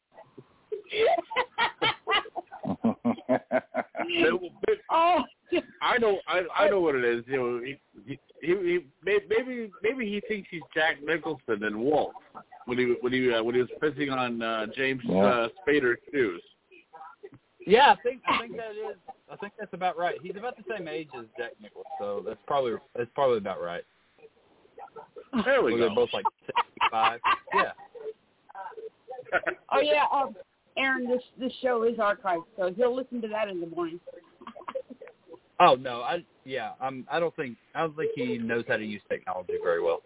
oh, I know, I I know what it is. You know, he he, he, he may- maybe maybe he thinks he's Jack Nicholson and Wolf when he when he uh, when he was pissing on uh, James Yeah. uh, Spader's shoes. Yeah, I think I think that is. I think that's about right. He's about the same age as Jack Nicholson, so that's probably that's probably about right. There we go. They're both like sixty-five. Yeah. oh yeah, um, Aaron, this this show is archived, so he'll listen to that in the morning. Oh no, I yeah, I'm. I don't think I don't think he knows how to use technology very well.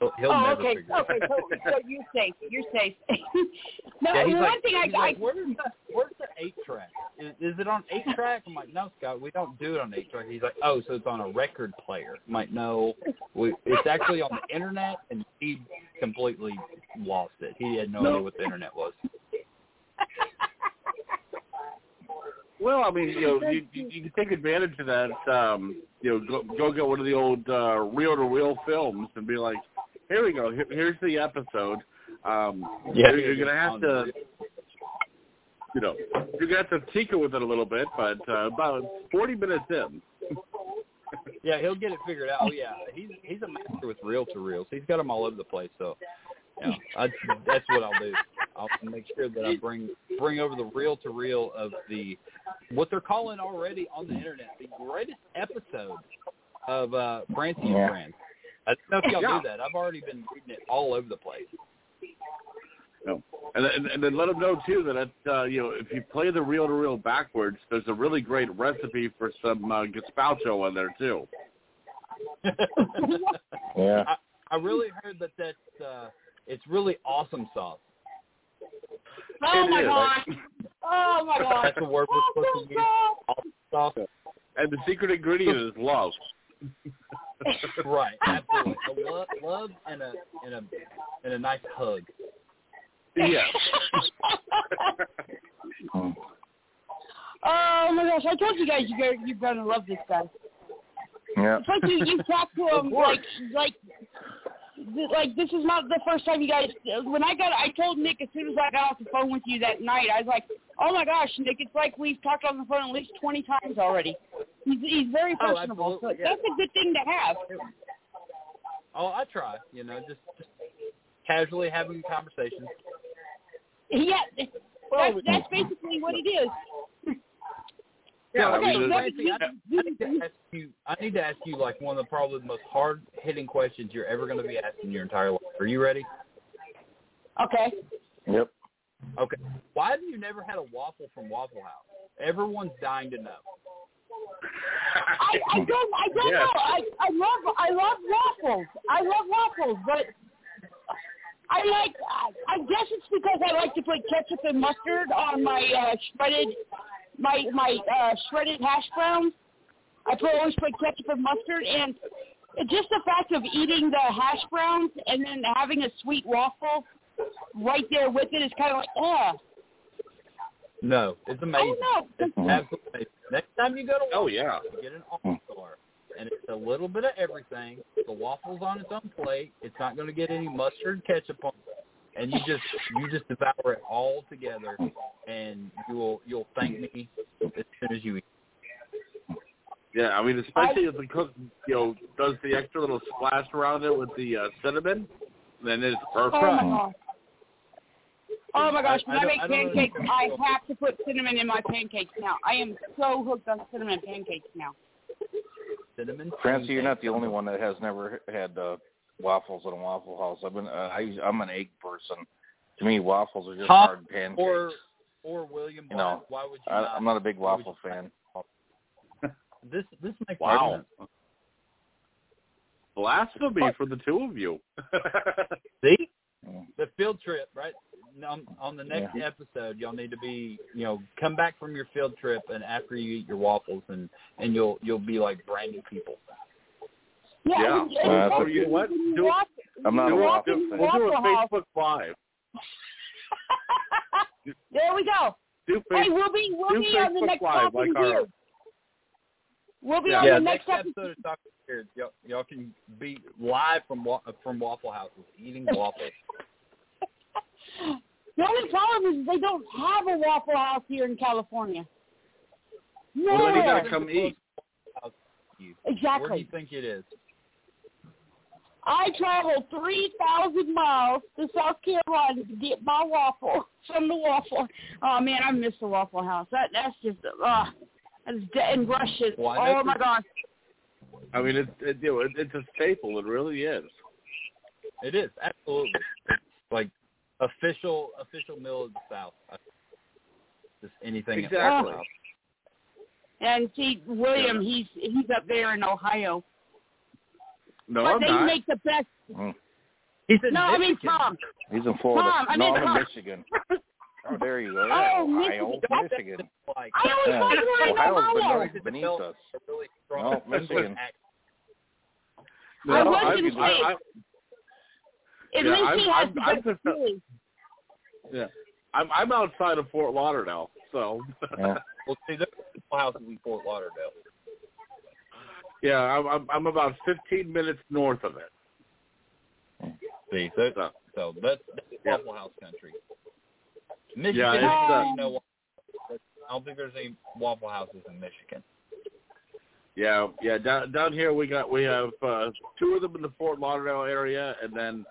He'll, he'll oh, never okay, figure it out. okay, so, so you're safe. You're safe. no, yeah, he's one like, thing I, he's I like, where's the where's the eight track? Is, is it on eight track? I'm like, no, Scott, we don't do it on eight track. He's like, oh, so it's on a record player. I'm like, no, we, it's actually on the internet, and he completely lost it. He had no, No. idea what the internet was. Well, I mean, you know, you, you, you can take advantage of that. Um, you know, go, go get one of the old uh, reel-to-reel films and be like, "Here we go. Here, here's the episode." Um, Yeah. you're, you're gonna have to. you know, you're gonna have to tinker with it a little bit, but uh, about 40 minutes in. Yeah, he'll get it figured out. Oh yeah, he's he's a master with reel to reels. He's got them all over the place. So, yeah, I, that's what I'll do. I'll make sure that I bring bring over the reel to reel of the what they're calling already on the internet the greatest episode of uh Francie and Friends. I don't know if y'all Yeah. knew that. I've already been reading it all over the place. No. And, and and then let them know too that it, uh, you know if you play the reel to reel backwards, there's a really great recipe for some uh, gazpacho in there too. Yeah. I, I really heard that that's uh it's really awesome sauce. Oh It my is. gosh. Oh my gosh. That's the word we're supposed to use. Awesome. And the secret ingredient is love. Right, absolutely. A love, love and a and a and a nice hug. Yes. Oh my gosh! I told you guys you guys you're gonna love this guy. Yeah. It's like you you talk to him like like th- like this is not the first time you guys. When I got, I told Nick as soon as I got off the phone with you that night, I was like, "Oh my gosh, Nick! It's like we've talked on the phone at least twenty times already." He's he's very Oh, personable, so absolutely, yeah. that's a good thing to have. Oh, I try. You know, just just casually having conversations. Yeah, that's that's basically what it is. Yeah, Okay, I mean, so Nancy, I, I need to ask you. I need to ask you like one of the probably the most hard hitting questions you're ever going to be asked in your entire life. Are you ready? Okay. Yep. Okay. Why have you never had a waffle from Waffle House? Everyone's dying to know. I, I don't I don't Yes. know. I I love I love waffles. I love waffles, but I like I, I guess it's because I like to put ketchup and mustard on my uh, shredded my my uh, shredded hash browns. I put always put ketchup and mustard, and just the fact of eating the hash browns and then having a sweet waffle right there with it is kind of like, oh, No, it's I amazing. don't know. It's absolutely amazing. Next time you go to Oh yeah. you get an all star, and it's a little bit of everything. The waffles on its own plate. It's not going to get any mustard, ketchup on, it. And you just you just devour it all together, and you will you'll thank me as soon as you eat. Yeah, I mean, especially if the cook, you know, does the extra little splash around it with the uh, cinnamon, then it's perfect. Oh my gosh. Oh my gosh, when I I, don't- make I pancakes, understand. I have to put cinnamon in my pancakes now. I am so hooked on cinnamon pancakes now. Cinnamon. Francie, you're not the only one that has never had uh, waffles in a Waffle House. I've been, uh, I, I'm an egg person. To me, waffles are just Huh? hard pancakes. Or or William You know, Why would you I, not? I'm not a big waffle fan. This this makes Wow. sense. Blasphemy for the two of you. See Mm. the field trip, right? On, on the next Yeah. episode, y'all need to be, you know, come back from your field trip, and after you eat your waffles, and and you'll you'll be like brand new people. Yeah, Yeah. and- and Uh, also so you know what? when you Do- walk- I'm not when a you walk waffle in fan. we'll do a Waffle House- Facebook Live. there we go. Do Hey, Facebook. we'll be we'll do be on the Facebook next Live Talking like our- Beard. We'll be Yeah. on yeah, the next, next episode of Talking Beards, y'all, y'all can be live from wa- from Waffle Houses eating waffles. The only problem is they don't have a Waffle House here in California. Well, then you Nowhere. gotta come eat. You. Where do Exactly. you think it is? I traveled 3,000 miles to South Carolina to get my waffle from the Waffle. Oh, man, I miss the Waffle House. That That's just, uh, that's dead and Russian. Well, oh, my for- gosh. I mean, it, it, you know, it, it's a staple. It really is. It is absolutely it's like official official meal of the South. Just anything. at Exactly. Waffle House. And see, William, he's he's up there in Ohio. No, but I'm they not. make the best. Mm. He's in No, I mean Tom. He's in Florida. Tom, I no, mean I'm in Tom. Michigan. Oh, there you go. Oh, Ohio, Michigan. Michigan. I always Yeah. thought you were in Ohio's Ohio. beneath, beneath us. a really strong No, Michigan. accent. No, I was I gonna mean, say- I, I, At Yeah, least I'm- he has I'm- the I'm best just- feeling. yeah, I'm I'm outside of Fort Lauderdale, so Yeah. Well, see, there's Waffle Houses in Fort Lauderdale. Yeah, I'm I'm, I'm about 15 minutes north of it. See, so, So, so that's, that's Yeah. Waffle House country. Michigan, Yeah, it's, uh, you know, I don't think there's any Waffle Houses in Michigan. Yeah, yeah. Down down here we got we have uh, two of them in the Fort Lauderdale area, and then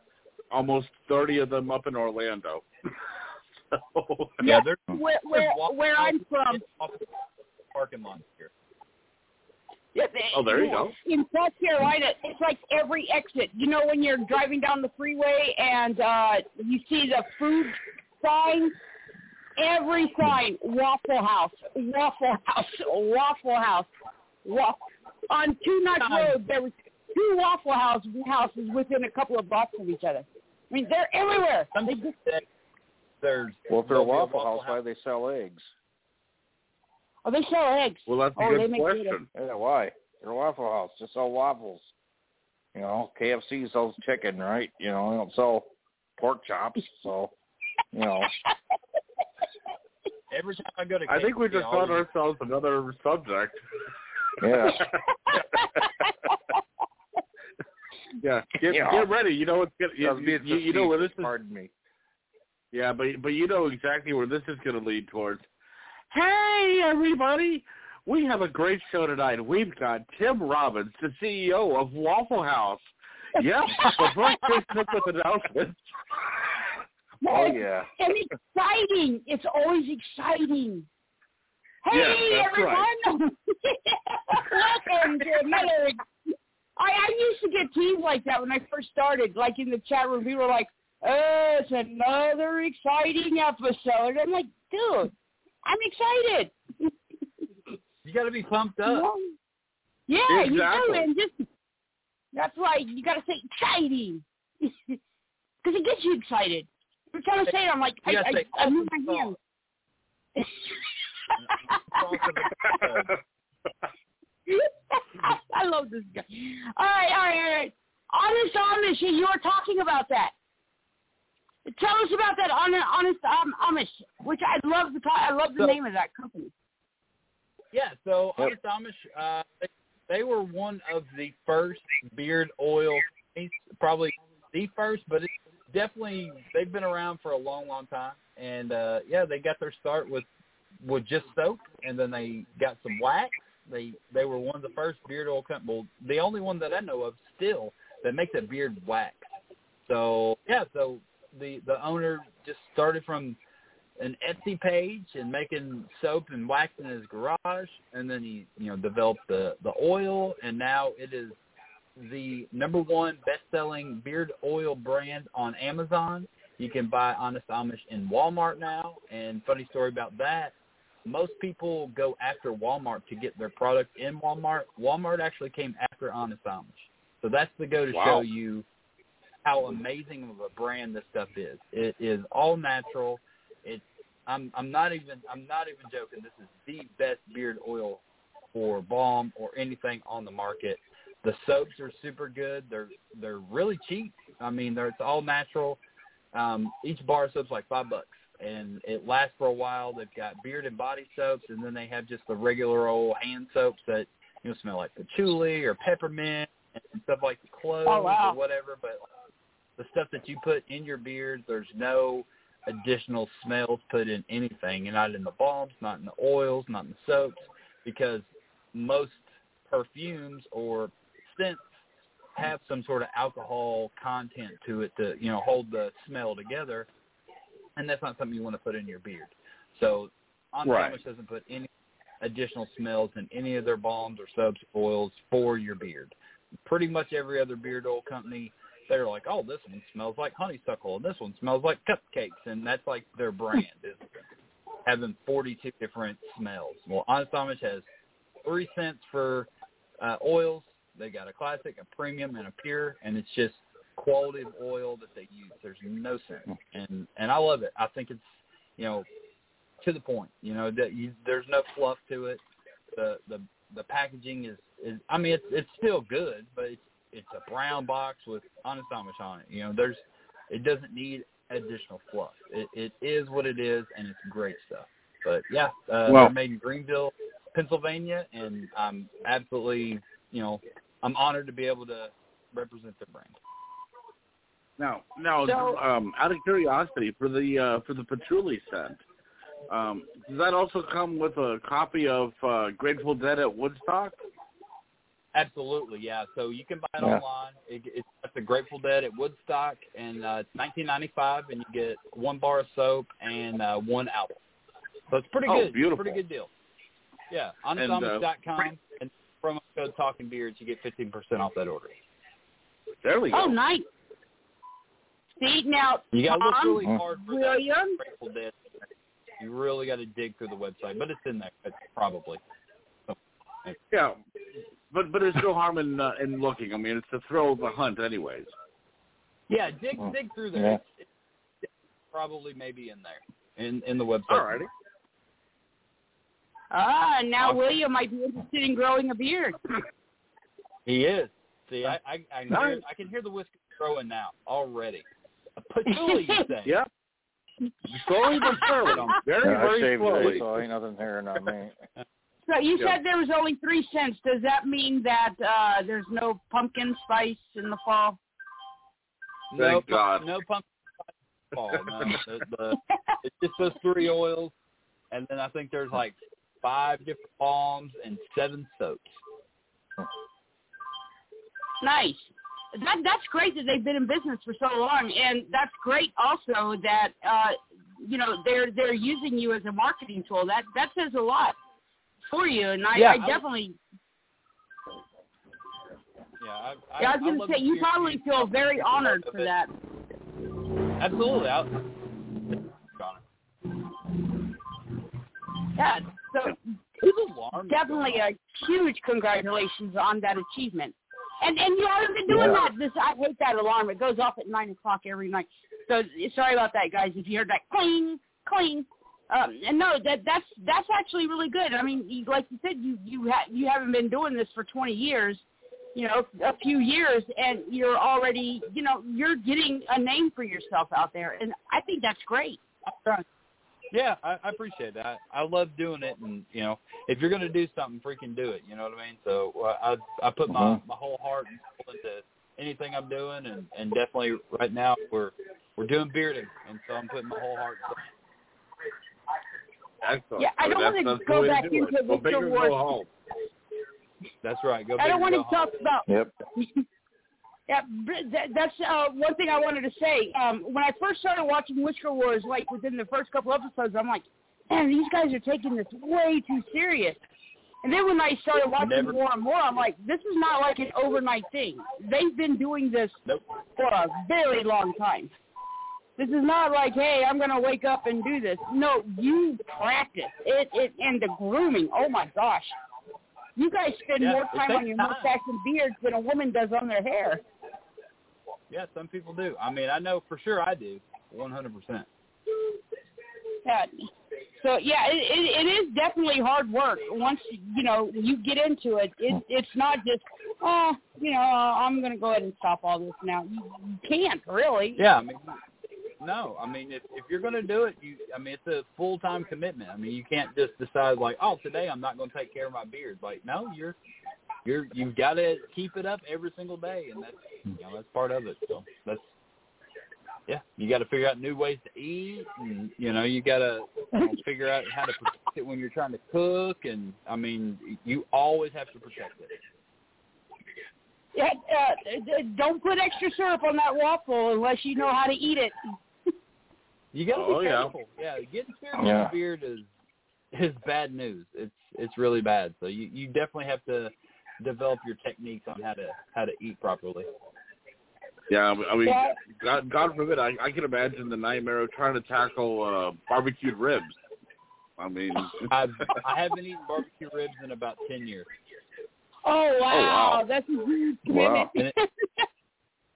almost thirty of them up in Orlando. so, Yeah, there's where where, where I'm from. in off the Parking lot here. Yeah, Oh, there you go. In South Carolina, it's like every exit. You know, when you're driving down the freeway and uh you see the food sign, every sign, Waffle House, Waffle House, Waffle House. Wa- on Two Notch Road, there was two Waffle House houses within a couple of blocks of each other. I mean, they're everywhere. They just, There's Well, if they're a there'll be Waffle House, why do they sell eggs? Oh, they sell eggs. well, that's a oh, they good make question. Yeah, why? They're a Waffle House. Just sell waffles. You know, KFC sells chicken, right? You know, they don't sell pork chops. So, you know, Every time I go to I think we KFC, just I found ourselves another subject. yeah. yeah, get Yeah. get ready. You know what's gonna I was you, you, you know where this facetious, is. Pardon me. Yeah, but but you know exactly where this is going to lead towards. Hey, everybody! We have a great show tonight. We've got Tim Robbins, the CEO of Waffle House. First here's Nick with announcements. Oh yeah. and exciting. It's always exciting. Hey Yes, everyone! Welcome to another. I I used to get teased like that when I first started. Like in the chat room, people were like, "Oh, it's another exciting episode." I'm like, dude, I'm excited. You got to be pumped up. Yeah, you do, Exactly. and just that's why you got to say exciting because it gets you excited. Every time I say it, I'm like, I, You I, say, I move my hands. I love this guy. All right, all right, all right. Honest Amish, you were talking about that. Tell us about that honest, honest um, Amish, which I love the I love the So- name of that company. Yeah, so Yep. Honest Amish, uh, they, they were one of the first beard oil companies, probably the first, but it's definitely they've been around for a long, long time. And uh, yeah, they got their start with with just soap, and then they got some wax. They they were one of the first beard oil companies, well, the only one that I know of still that makes a beard wax. So yeah, so the the owner just started from an Etsy page and making soap and wax in his garage, and then he you know developed the the oil, and now it is the number one best-selling beard oil brand on Amazon. You can buy Honest Amish in Walmart now, and funny story about that. Most people go after Walmart to get their product in Walmart. Walmart actually came after Honest Amish. So that's the go to Wow. show you how amazing of a brand this stuff is. It is all natural. It's I'm I'm not even I'm not even joking. This is the best beard oil for balm or anything on the market. The soaps are super good. They're they're really cheap. I mean, they're it's all natural. Um, each bar of soap's like five bucks, and it lasts for a while. They've got beard and body soaps, and then they have just the regular old hand soaps that you know smell like patchouli or peppermint and stuff like the cloves Oh, wow. or whatever. But the stuff that you put in your beard, there's no additional smells put in anything. You're not in the balms, not in the oils, not in the soaps, because most perfumes or scents have some sort of alcohol content to it to you know hold the smell together, and that's not something you want to put in your beard. So, On Right. Promise doesn't put any additional smells in any of their balms or soaps oils for your beard. Pretty much every other beard oil company, they're like, oh, this one smells like honeysuckle, and this one smells like cupcakes, and that's like their brand is having 42 different smells. Well, Honest Amish has three cents for uh, oils. They got a classic, a premium, and a pure, and it's just quality of oil that they use. There's no scent, and and I love it. I think it's you know to the point. You know that you, there's no fluff to it. The the the packaging is is I mean it's it's still good, but it's it's a brown box with Honest Amish on it. You know there's it doesn't need additional fluff. It it is what it is, and it's great stuff. But yeah, uh, Well- they're made in Greenville, Pennsylvania, and I'm absolutely you know I'm honored to be able to represent the brand. Now, now, So- um, out of curiosity, for the uh, for the patchouli scent, Um, does that also come with a copy of uh, Grateful Dead at Woodstock? Absolutely, yeah. So you can buy it Yeah. online. It, it's at the Grateful Dead at Woodstock, and uh, it's nineteen ninety five, and you get one bar of soap and uh, one album. So it's pretty Oh, good. beautiful. Pretty good deal. Yeah, And, uh, honestamish.com, and promo code Talking Beards, you get fifteen percent off that order. There we go. Oh, nice. See now, You got to look Tom, really hard for that Grateful Dead. You really got to dig through the website, but it's in there it's probably. So, Yeah, but but there's no harm in uh, in looking. I mean, it's the thrill of the hunt, anyways. yeah, dig dig through there. Yeah. It's, it's probably maybe in there in in the website. Alrighty. Ah, now William might be interested in growing a beard. He is. See, I I, I, Nice. hear, I can hear the whiskey growing now already. A patchouli, you say? Yep. Slowly but surely. Very, Yeah, I very shaved slowly. it, so ain't nothing here, not me. So you Yeah. said there was only three scents. Does that mean that uh there's no pumpkin spice in the fall? No, Thank pu- God. no pumpkin spice fall. No, the, the, it's just those three oils, and then I think there's like five different balms and seven soaps. Nice. That that's great that they've been in business for so long, and that's great also that uh you know they're they're using you as a marketing tool. That that says a lot for you, and I, Yeah, I I- definitely. Yeah, I, I, Yeah, I was going to say you probably community. feel very honored for that. Absolutely. I, Yeah. So definitely a huge congratulations on that achievement. And and you haven't been doing Yeah. that. This I hate that alarm. It goes off at nine o'clock every night. So sorry about that, guys. If you heard that cling, cling. Um, and no, that that's that's actually really good. I mean, like you said, you you ha- you haven't been doing this for 20 years, you know, a few years, and you're already, you know, you're getting a name for yourself out there, and I think that's great. Yeah, I, I appreciate that. I, I love doing it, and you know, if you're gonna do something, freaking do it. You know what I mean? So uh, I I put my Mhm. my whole heart and soul into anything I'm doing, and and definitely right now we're we're doing bearding, and so I'm putting my whole heart. and soul. Excellent. Yeah, I don't that's, wanna go back into it. The big or Star Wars. That's right. Go I don't want to go home. talk about. Yep. Yeah, that, that's uh, one thing I wanted to say. Um, when I first started watching Whisker Wars, like within the first couple episodes, I'm like, man, these guys are taking this way too serious. And then when I started watching Never- more and more, I'm like, this is not like an overnight thing. They've been doing this for a very long time. This is not like, hey, I'm gonna wake up and do this. No, you practice it. It and the grooming. Oh my gosh, you guys spend Yeah, more time on your time. mustache and beards than a woman does on their hair. Yeah, some people do. I mean, I know for sure I do. One hundred percent. Yeah. So yeah, it, it, it is definitely hard work. Once you know you get into it, it it's not just oh you know I'm going to go ahead and stop all this now. You, you can't really. Yeah, I mean, no, I mean, if if you're going to do it, you, I mean, it's a full time commitment. I mean, you can't just decide like, oh, today I'm not going to take care of my beard. Like, no, you're you're you've got to keep it up every single day, and that's you know that's part of it. So that's yeah, you got to figure out new ways to eat, and you know you got to you know, figure out how to protect it when you're trying to cook, and I mean, you always have to protect it. Yeah, uh, don't put extra syrup on that waffle unless you know how to eat it. You got to Oh, be yeah. careful. Yeah, getting syrup in Yeah. your beard is is bad news. It's it's really bad. So you you definitely have to develop your techniques on how to how to eat properly. Yeah, I mean, Yeah. God, God forbid, I, I can imagine the nightmare of trying to tackle uh, barbecued ribs. I mean, I've I haven't eaten barbecue ribs in about ten years. Oh wow, oh, wow. that's a huge Wow. commitment. And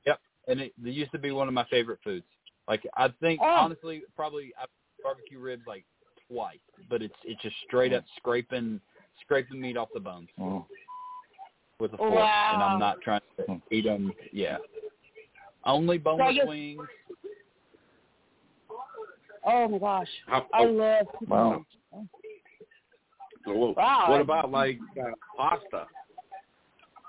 Yep, and it, it used to be one of my favorite foods. Like I think Oh. honestly, probably I've barbecue ribs like twice, but it's it's just straight up scraping scraping meat off the bones Mm. with a fork, and I'm not trying to eat them. Yeah, only So I boneless guess- wings. oh my gosh, how, I love. Wow. so what, Wow. what about like uh, pasta?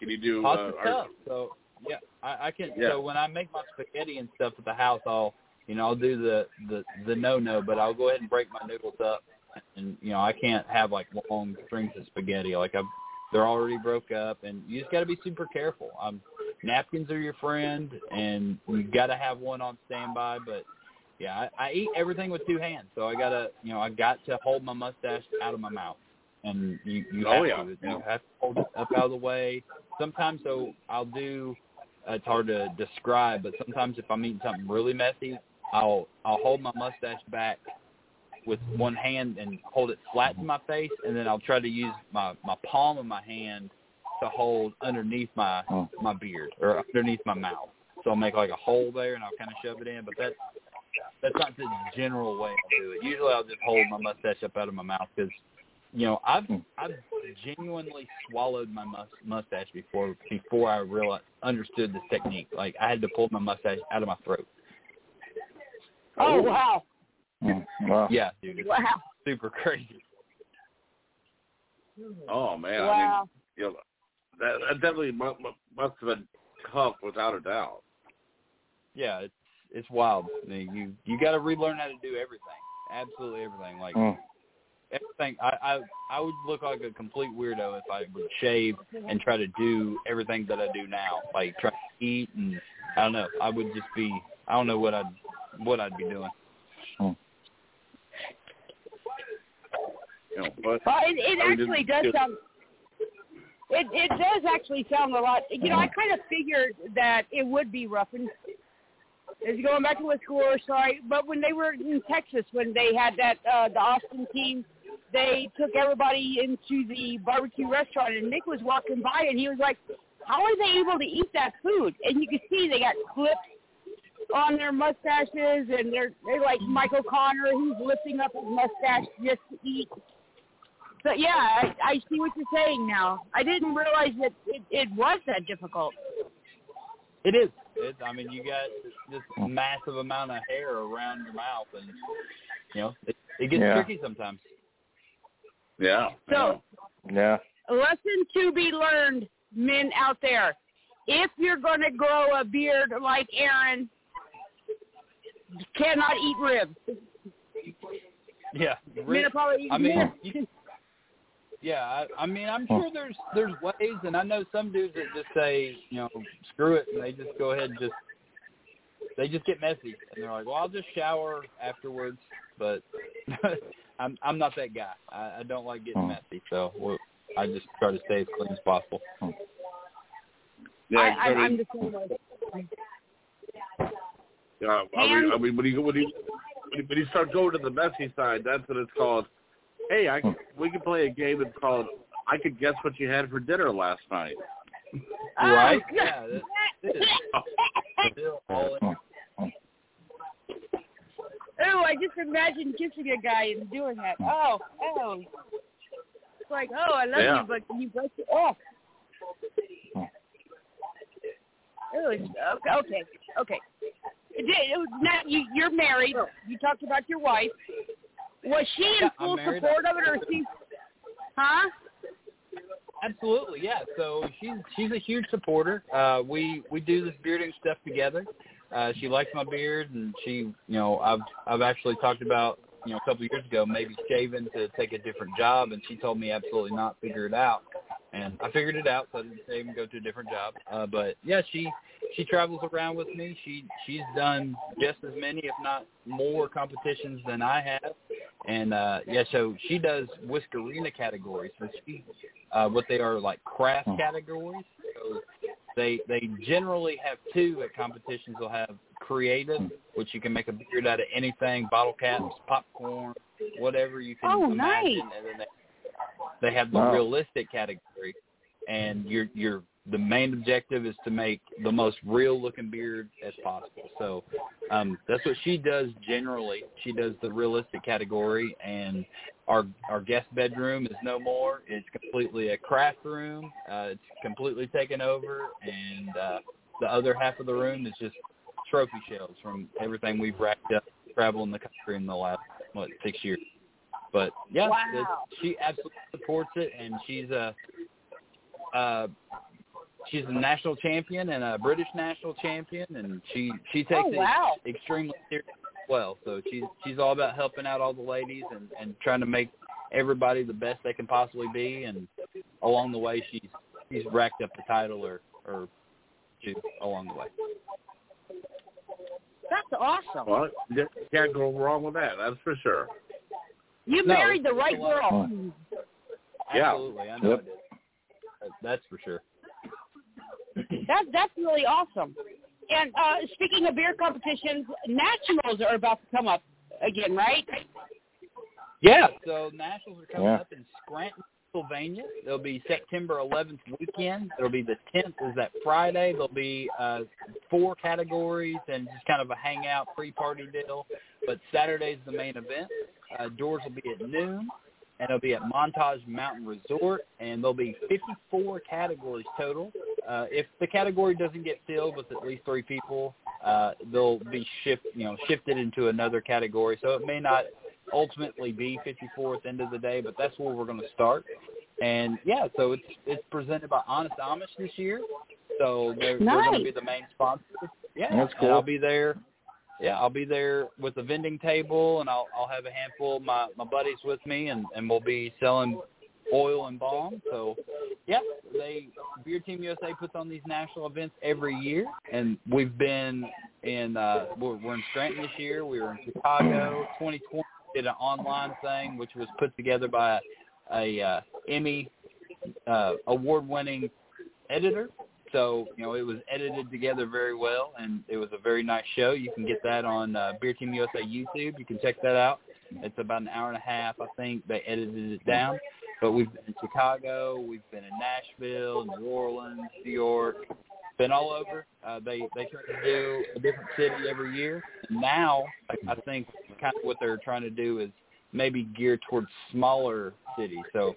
Can you do? Pasta's uh, tough. So yeah, I, I can. Yeah. So when I make my spaghetti and stuff at the house, I'll you know, I'll do the the the no no, but I'll go ahead and break my noodles up, and you know, I can't have like long strings of spaghetti. Like I'm, they're already broke up, and you just got to be super careful. Um, napkins are your friend, and you got to have one on standby. But yeah, I, I eat everything with two hands, so I gotta, you know, I got to hold my mustache out of my mouth, and you you Oh, have yeah. to, you have to hold it up out of the way. Sometimes, so I'll do. It's hard to describe, but sometimes if I'm eating something really messy, I'll I'll hold my mustache back with one hand and hold it flat to my face, and then I'll try to use my my palm of my hand to hold underneath my oh. my beard or underneath my mouth. So I'll make like a hole there, and I'll kind of shove it in. But that's that's not the general way I do it. Usually I'll just hold my mustache up out of my mouth because you know I've hmm. I've genuinely swallowed my mus- mustache before before I realized understood this technique. Like I had to pull my mustache out of my throat. Oh wow! Wow. Yeah, dude, Wow! super crazy. Oh man, I Wow! mean, you know, that, that definitely must, must have been tough, without a doubt. Yeah, it's it's wild. I mean, You you got to relearn how to do everything. Absolutely everything. Like Mm. everything. I, I I would look like a complete weirdo if I would shave and try to do everything that I do now. Like try to eat and I don't know. I would just be. I don't know what I'd what I'd be doing. You know, but Well, it, it actually it's does just- sound. It it does actually sound a lot. You know, I kind of figured that it would be roughened. Is going back to what school sorry, but when they were in Texas, when they had that uh, the Austin team, they took everybody into the barbecue restaurant, and Nick was walking by, and he was like, "How are they able to eat that food?" And you could see they got clips on their mustaches, and they're they're like Michael Connor, who's lifting up his mustache just to eat. So yeah, I, I see what you're saying now. I didn't realize that it, it was that difficult. It is. It's. I mean, you got this, this massive amount of hair around your mouth, and you know it, it gets Yeah. tricky sometimes. yeah. So Yeah. lesson to be learned, men out there. If you're going to grow a beard like Aaron, you cannot eat ribs. Yeah. Men are I mean, ribs. you, yeah. I, I mean, I'm sure there's there's ways, and I know some dudes that just say, you know, screw it, and they just go ahead and just they just get messy, and they're like, well, I'll just shower afterwards. But I'm I'm not that guy. I, I don't like getting messy, so well, I just try to stay as clean as possible. Yeah, I, I, I'm the same way. Yeah, I mean, I mean, when you when you when you- start going to the messy side, that's what it's called. Hey, I we can play a game that's called I could guess what you had for dinner last night. Right? Oh, Yeah. That, it is. Still all in. Oh, I just imagined kissing a guy and doing that. Oh, oh. It's like, oh, I love Yeah. you, but can you break it off? Oh, okay, okay, okay. It, was not, you, you're married. You talked about your wife. Was she in Yeah, full support of it, or she? Huh? Absolutely, yeah. So she's she's a huge supporter. Uh, we we do this bearding stuff together. Uh, she likes my beard, and she, you know, I've I've actually talked about, you know, a couple of years ago maybe shaving to take a different job, and she told me absolutely not, figure it out. And I figured it out, so I didn't and go to a different job. Uh, but yeah, she she travels around with me. She she's done just as many, if not more, competitions than I have. And uh yeah, so she does whiskerina categories. So she uh what they are like craft categories. So they they generally have two at competitions. They'll have creative, which you can make a beard out of anything, bottle caps, popcorn, whatever you can Oh, imagine. nice. And then they they have the Wow. realistic category and your your the main objective is to make the most real looking beard as possible. So um that's what she does generally. She does the realistic category and our our guest bedroom is no more. It's completely a craft room. Uh it's completely taken over and uh the other half of the room is just trophy shelves from everything we've racked up traveling the country in the last what, six years. But yeah, Wow. she absolutely supports it and she's a uh she's a national champion and a British national champion, and she she takes Oh, wow. it extremely serious. well. So she's she's all about helping out all the ladies and and trying to make everybody the best they can possibly be. And along the way, she's she's racked up the title or or two along the way. That's awesome. Well, you can't go wrong with that. That's for sure. You No, married the right a lot of girl. fun. Yeah. Absolutely, I know Yep. I did. That's for sure. That that's really awesome. And uh, speaking of beer competitions, nationals are about to come up again, right? Yeah, so nationals are coming Yeah. up in Scranton, Pennsylvania. It'll be September 11th weekend. It'll be the 10th is that Friday. There'll be uh, four categories and just kind of a hangout pre-party deal. But Saturday's the main event. Uh, doors will be at noon, and it'll be at Montage Mountain Resort, and there'll be 54 categories total. Uh, if the category doesn't get filled with at least three people, uh, they'll be shift, you know, shifted into another category. So it may not ultimately be 54 at the end of the day, but that's where we're going to start. And yeah, so it's it's presented by Honest Amish this year. So they're, they're going to be the main sponsor. Yeah, That's and cool. I'll be there. Yeah, I'll be there with the vending table, and I'll I'll have a handful of my my buddies with me, and and we'll be selling oil and balm. So, yeah, they Beard Team USA puts on these national events every year, and we've been in uh we're, we're in Scranton this year. We were in Chicago. 2020 did an online thing, which was put together by a, a uh, Emmy uh, award-winning editor. So you know it was edited together very well, and it was a very nice show. You can get that on uh, Beard Team USA YouTube. You can check that out. It's about an hour and a half, I think. They edited it down. But we've been in Chicago, we've been in Nashville, New Orleans, New York, been all over. Uh, they they try to do a different city every year. Now I, I think kind of what they're trying to do is maybe geared towards smaller cities. So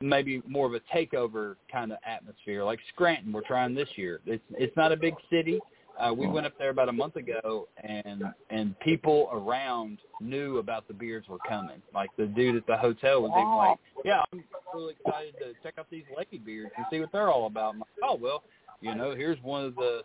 maybe more of a takeover kind of atmosphere, like Scranton. We're trying this year. It's it's not a big city. Uh, we went up there about a month ago, and and people around knew about the beers were coming. Like the dude at the hotel was even like, "Yeah, I'm really excited to check out these lady beers and see what they're all about." I'm like, "Oh well, you know, here's one of the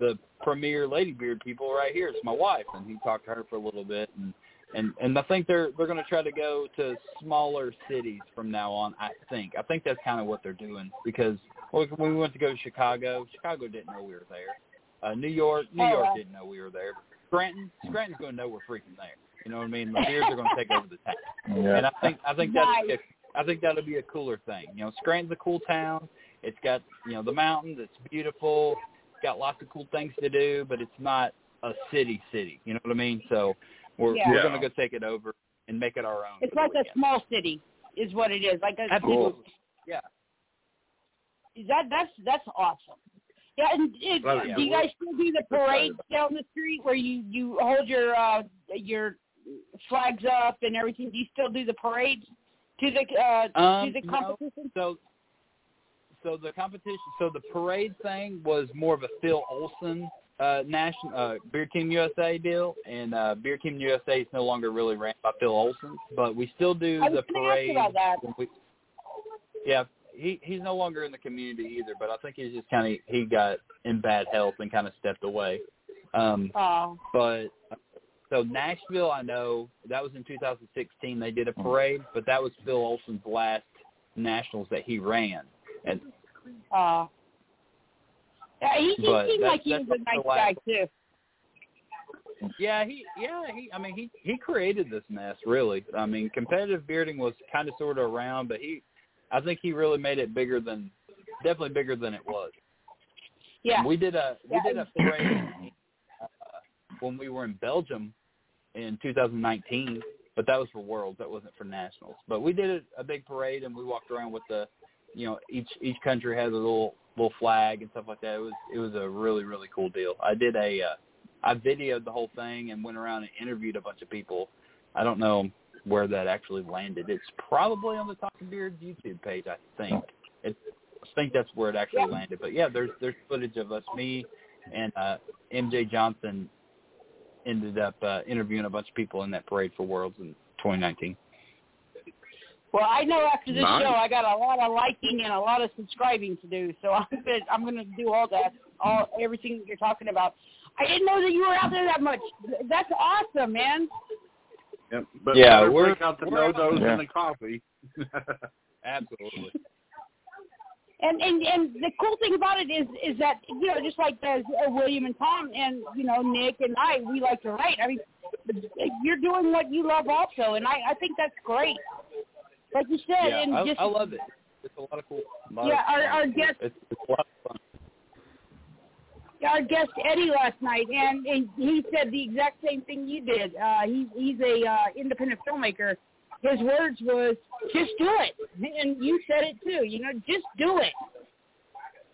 the premier lady beard people right here. It's my wife." And he talked to her for a little bit, and and and I think they're they're going to try to go to smaller cities from now on. I think I think that's kind of what they're doing because when we went to go to Chicago, Chicago didn't know we were there. Uh, New York, New Oh, York didn't know we were there. Scranton, Scranton's going to know we're freaking there. You know what I mean? The beers are going to take over the town, Yeah. and I think I think that'll be Nice. a, I think that'll be a cooler thing. You know, Scranton's a cool town. It's got you know the mountains. It's beautiful. It's got lots of cool things to do, but it's not a city city. You know what I mean? So we're Yeah. we're going to go take it over and make it our own. It's like a small city, is what it is. Like a Absolutely. Yeah. that that's that's awesome. Yeah, and it, Oh, yeah. do you guys still do the parades down the street where you you hold your uh your flags up and everything? Do you still do the parades to the uh Um, to the no. competition? So, so the competition, so the parade thing was more of a Phil Olsen uh, national uh, Beard Team USA deal, and uh, Beard Team USA is no longer really ran by Phil Olsen, but we still do I was the parade. about that. we- yeah, he he's no longer in the community either, but I think he's just kind of he got in bad health and kind of stepped away. Um, Oh, but so Nashville, I know that was in 2016. They did a parade, but that was Phil Olsen's last nationals that he ran, and uh, yeah, he, he seemed that- like he was a nice last- guy too. yeah, he yeah he I mean he he created this mess really. I mean competitive bearding was kind of sort of around, but he I think he really made it bigger than definitely bigger than it was. Yeah, We did a we Yeah. did a parade uh, when we were in Belgium in 2019, but that was for Worlds. That wasn't for Nationals. But we did a, a big parade and we walked around with the, you know, each each country has a little little flag and stuff like that. It was it was a really really cool deal. I did a uh, I videoed the whole thing and went around and interviewed a bunch of people. I don't know where that actually landed. It's probably on the Talking Beard YouTube page, I think. It, I think that's where it actually landed. But yeah, there's there's footage of us, me and uh, MJ Johnson ended up uh, interviewing a bunch of people in that parade for Worlds in 2019. Well, I know after this Nice. show, I got a lot of liking and a lot of subscribing to do. So I'm gonna I'm gonna do all that, all everything that you're talking about. I didn't know that you were out there that much. That's awesome, man. Yep. But Yeah, we're- break out the no-nos Yeah. and the coffee. Absolutely. And and and the cool thing about it is is that you know just like as uh, William and Tom and you know Nick and I we like to write. I mean, you're doing what you love also, and I I think that's great. Like you said, yeah, and I, just I love it. It's a lot of cool. lot Yeah, of our- our guest- It's, it's a lot of fun. Our guest Eddie last night, and, and he said the exact same thing you did. Uh, he's he's a uh, independent filmmaker. His words was, "Just do it," and you said it too. You know, just do it.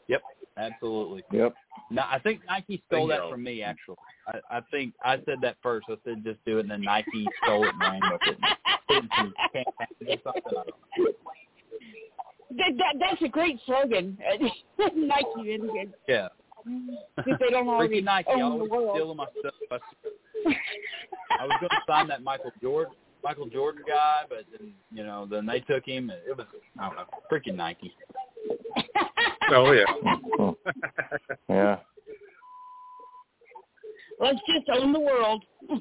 Yep, absolutely. Yep. No, I think Nike stole that from me. Actually, I, I think I said that first. I said just do it, and then Nike stole it and ran with it. Put it in some campaigns or something, I don't know. That, that that's a great slogan. Nike and and- Yeah. If they don't already Freaking Nike, own I the was world. stealing my stuff. I, I was going to sign that Michael Jordan, Michael Jordan guy, but then you know, then they took him. It was I don't know, freaking Nike. oh yeah. Yeah. Let's just own the world.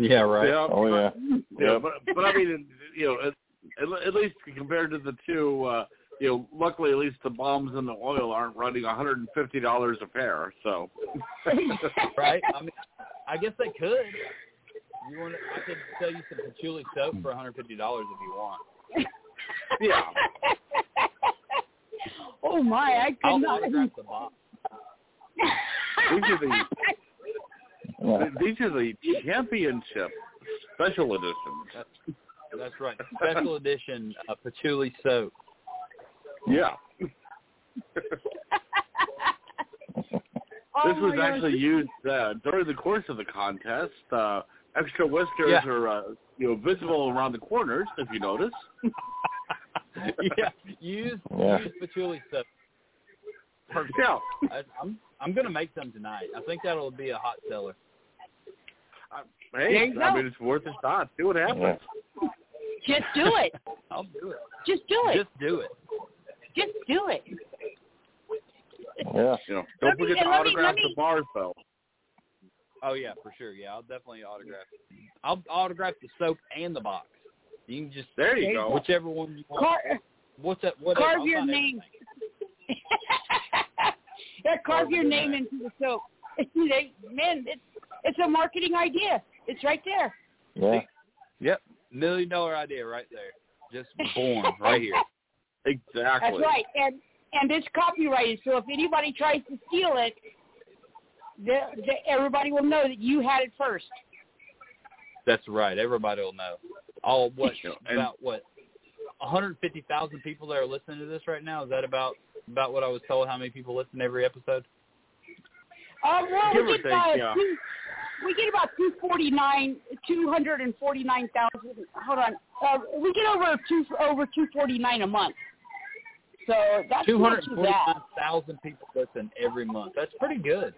Yeah, right. Yeah. Oh yeah. Yeah, Yep. but but I mean, you know, at, at, at least compared to the two, uh, you know, luckily at least the bombs and the oil aren't running $150 a pair. So. right? I mean, I guess they could. You want? I could sell you some patchouli soap for 150 dollars if you want. Yeah. oh my, I could I'll not. autograph the box. These are the Yeah. these are the championship special editions. That's, that's right. Special edition uh, patchouli soap. Yeah. Oh This was my gosh. actually used uh, during the course of the contest. Uh, extra whiskers Yeah. are, uh, you know, visible around the corners, if you notice. yeah, use Yeah. use patchouli soap. Perfect. Yeah. I, I'm I'm gonna make some tonight. I think that'll be a hot seller. There Hey, you I go. mean, it's worth a shot. See what happens. Just do it. I'll do it. Just do it. Just do it. Just do it. Yeah. You know, don't me- forget to and let me- autograph me- the bars, though. Oh yeah, for sure. Yeah, I'll definitely autograph. It. I'll autograph the soap and the box. You can just There you go. whichever one you want. Car- What's that? Whatever. carve your name. everything. yeah, carve Carve your your name name. into the soap. They- Man, it's it's a marketing idea. It's right there. Yeah. Yep. Million dollar idea right there. Just born right here. Exactly. That's right. And and it's copyrighted. So if anybody tries to steal it, the, the, everybody will know that you had it first. That's right. Everybody will know. All what You know, and- about what? 150,000 people that are listening to this right now. Is that about about what I was told? How many people listen to every episode? Um, well, Give we get take, uh, yeah. two, we get about two forty nine, two hundred and forty nine thousand. Hold on, uh, we get over two over two forty nine a month. So that's not 249,000 people listen every month. That's pretty good.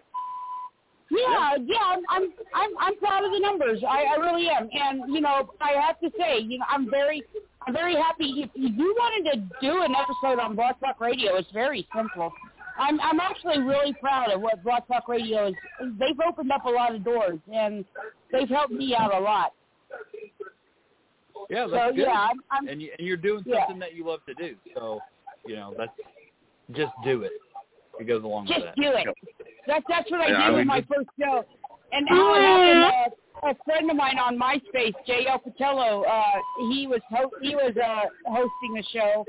Yeah, yeah, I'm I'm I'm, I'm proud of the numbers. I, I really am, and you know, I have to say, you know, I'm very I'm very happy. If you wanted to do an episode on Blog Talk Radio, it's very simple. I'm I'm actually really proud of what Blog Talk Radio is. They've opened up a lot of doors, and they've helped me out a lot. Yeah, So that's good. yeah, I'm, I'm and, you, and you're doing Yeah. something that you love to do. So, you know, that's just do it. It goes along just with that. Just do it. That's that's what I Yeah, did I with my first show. And how it happened, uh, a friend of mine on MySpace, J.L. Patello, uh, he was ho- he was uh, hosting a show,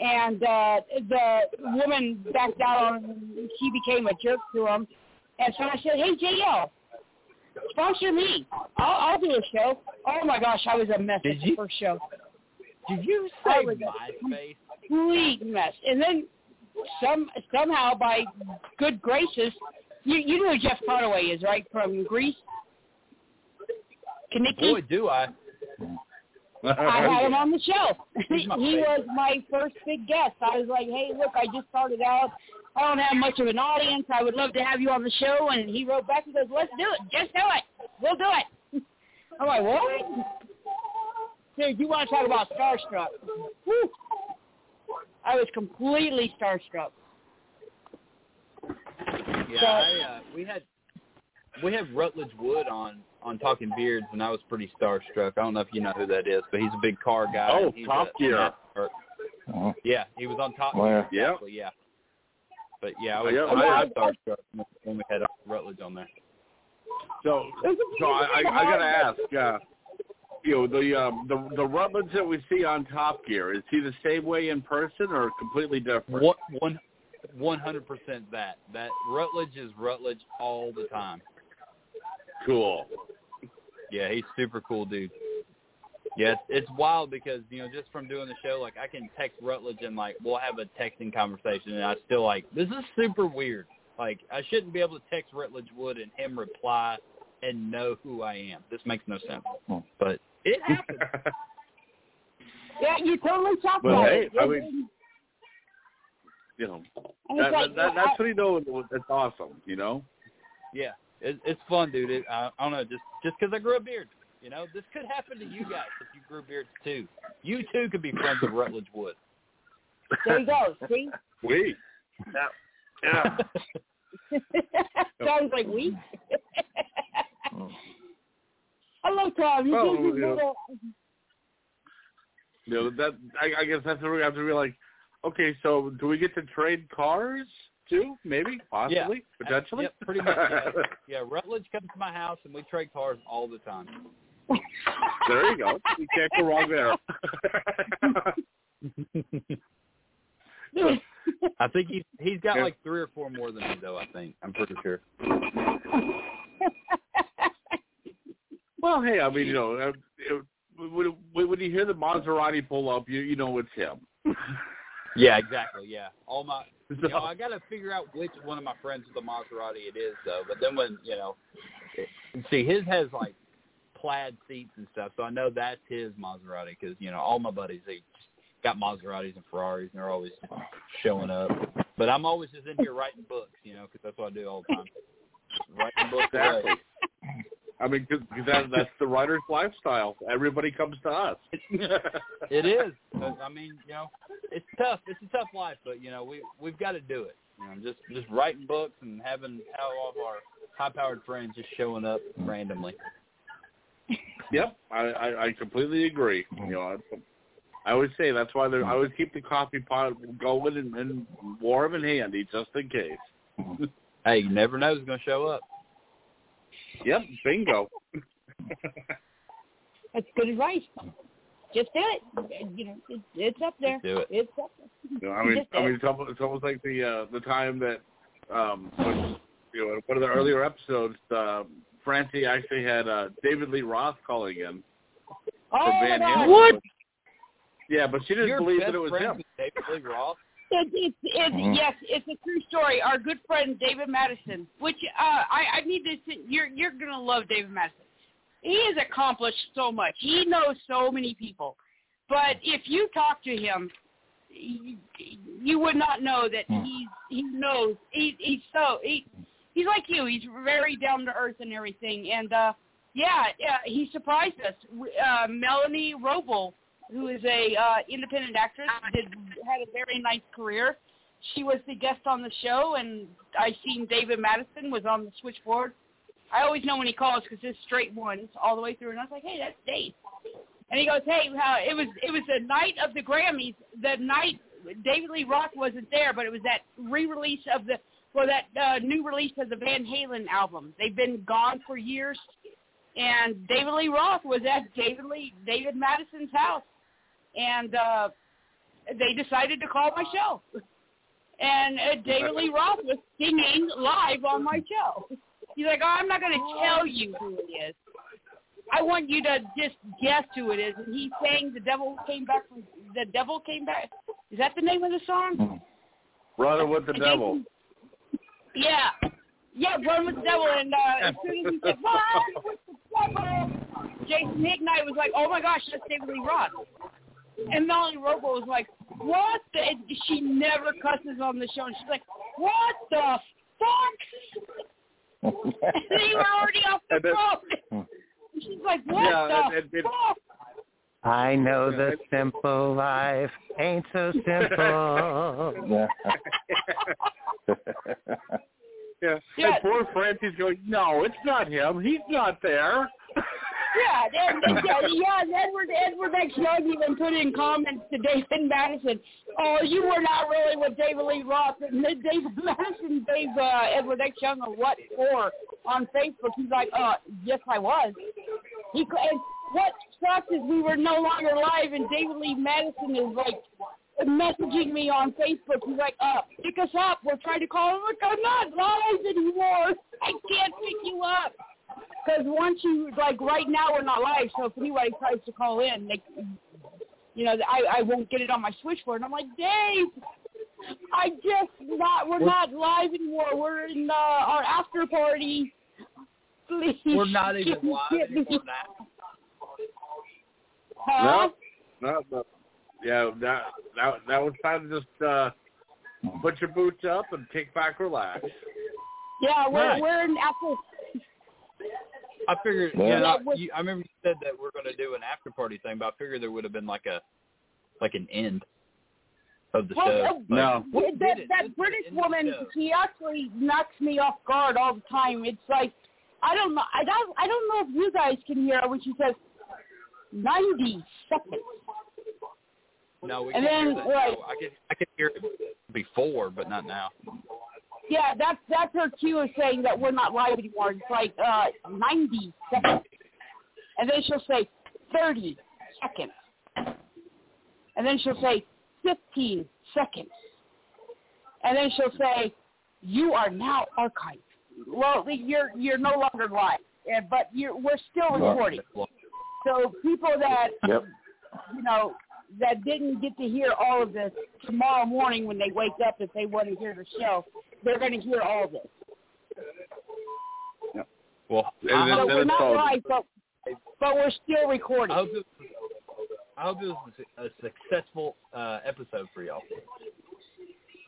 and uh, the woman backed out on him. She became a jerk to him, and so I said, "Hey, J.L., sponsor me. I'll, I'll do a show." Oh my gosh, I was a mess Did at the you? first show. Did you say was MySpace? Complete mess. And then some somehow by good graces, you you know who Jeff Conaway is, right? From Grease. Kenickie. Boy, do I. I had him on the show. he was my first big guest. I was like, hey, look, I just started out. I don't have much of an audience. I would love to have you on the show. And he wrote back and goes, let's do it. Just do it. We'll do it. I'm like, what? Dude, you want to talk about starstruck? I was completely starstruck. Yeah, So- I, uh, we had we have Rutledge Wood on on Talking Beards, and I was pretty starstruck. I don't know if you know who that is, but he's a big car guy. Oh, he's Top a- Gear. or- Uh, yeah, he was on Top Gear. yeah. Exactly, yeah. But yeah, I was, Yeah, I was I- starstruck when- when we had Rutledge on there. So, so I, I, I gotta ask, uh, you know, the um, the the Rutledge that we see on Top Gear is he the same way in person or completely different? One one hundred percent that that Rutledge is Rutledge all the time. Cool. Yeah, he's super cool, dude. Yeah, it's, it's wild because you know just from doing the show, like I can text Rutledge and like we'll have a texting conversation, and I still like this is super weird. Like I shouldn't be able to text Rutledge Wood and him reply and know who I am. This makes no sense, but it happens. Yeah, you totally talked But about hey, it. I mean, you know, that, like, that, that's I- what he knows. That's awesome. You know. yeah, it, it's fun, dude. It, I, I don't know, just just because I grew a beard, you know, this could happen to you guys if you grew beards too. You too could be friends with Rutledge Wood. There you go. See? We. Yeah. Sounds like we. Oh. Hello, Tom. You Well, think you you know, know You know that. I, I guess that's where we have to be like, okay, so do we get to trade cars too? Maybe, possibly, potentially. Yep, pretty much. Yeah. yeah, Rutledge comes to my house and we trade cars all the time. there you go. You can't go wrong there. I think he's he's got Yeah. like three or four more than me though. I think I'm pretty sure. Well, hey, I mean, you know, uh, when, when when you hear the Maserati pull up, you you know it's him. Yeah, exactly. Yeah, all my. So- You know, I got to figure out which one of my friends with the Maserati it is though. But then when you know, see, his has like plaid seats and stuff, so I know that's his Maserati because you know all my buddies they got Maseratis and Ferraris and they're always showing up. But I'm always just in here writing books, you know, because that's what I do all the time. Writing books. Exactly. I mean, cause, 'cause that, that's the writer's lifestyle. Everybody comes to us. It is. I mean, you know, it's tough. It's a tough life, but you know, we we've got to do it. You know, just just writing books and having all of our high-powered friends just showing up randomly. Yep, I, I, I completely agree. You know, I, I always say that's why I always keep the coffee pot going and, and warm and handy just in case. Hey, you never know who's going to show up. Yep, bingo. That's good advice. Just do it. You know, it's, it's up there. do it. It's up there. You know, I mean, Just I mean, it's almost, it's almost like the uh, the time that um, when, you know, one of the earlier episodes, uh, Francie actually had uh, David Lee Roth calling in oh, for Van my Halen. God. What? Yeah, but she didn't Your believe that it was him. David Lee Roth. It, it's it's Mhm. yes, it's a true story. Our good friend David Madison, which uh, I I need to. You're you're gonna love David Madison. He has accomplished so much. He knows so many people, but if you talk to him, you, you would not know that Hmm. he's he knows. He he's so he he's like you. He's very down to earth and everything. And uh yeah, yeah, he surprised us. Uh, Melanie Roble who is a uh, independent actress, did had a very nice career. She was the guest on the show, and I seen David Madison was on the switchboard. I always know when he calls because it's straight ones all the way through, and I was like, "Hey, that's Dave." And he goes, "Hey, how it was? It was the night of the Grammys. The night David Lee Roth wasn't there, but it was that re-release of the well, that uh, new release of the Van Halen album. They've been gone for years, and David Lee Roth was at David Lee David Madison's house, and uh, they decided to call my show. And uh, David Lee Roth was singing live on my show. He's like, "Oh, I'm not going to tell you who it is. I want you to just guess who it is." And he sang "The Devil Came Back from The Devil Came Back." Is that the name of the song? Running with the devil. Yeah. Yeah, Run with the Devil. And uh, as soon as he said, Run with the Devil, Jason Ignite was like, oh my gosh, that's David Lee Roth. And Melanie Robo was like, what the? and She never cusses on the show. And she's like, what the fuck? and they were already off the And phone. She's like, what Yeah, the and- and- and- fuck? I know the simple life ain't so simple. Yeah. yeah. Yeah. And poor Francis going, no, it's not him. He's not there. Yeah, yeah, yeah, Edward Edward X Young even put in comments to David Madison. Oh, you were not really with David Lee Roth. And David Madison gave uh, Edward X Young a what for on Facebook. He's like, uh, yes, I was. He and what sucks is we were no longer live, and David Lee Madison is like messaging me on Facebook. He's like, uh, pick us up. We're trying to call him. Like, I'm not live anymore. I can't pick you up. Because once you, like right now we're not live, so if anybody tries to call in, they, you know, I, I won't get it on my switchboard. I'm like, Dave, I just not, we're not live anymore. We're in uh, our after party. Please. We're not even live anymore now. Huh? No, no, no. Yeah, that that that was time to just uh, put your boots up and kick back, relax. Yeah, we're Right. we're in after. I figured, Yeah. you know, Yeah, with- you, I remember you said that we're going to do an after party thing, but I figured there would have been like a, like an end of the Well, show. uh, But No. That, we did it. that British the end of the woman, she actually knocks me off guard all the time. It's like I don't know. I don't. I don't know if you guys can hear her when she says ninety seconds. No, we And can't then, hear that. like- now. I could, I could hear it before, but not now. Yeah, that's that's her cue of saying that we're not live anymore. It's like uh ninety seconds, and then she'll say thirty seconds, and then she'll say fifteen seconds, and then she'll say you are now archived. Well, you're you're no longer live, but you're we're still recording. So people that Yep. you know that didn't get to hear all of this tomorrow morning when they wake up if they want to hear the show, they're going to hear all of this. Well, And I, then- So hope, we're not all- live, but but we're still I recording. hope it, I hope it was a successful uh, episode for y'all.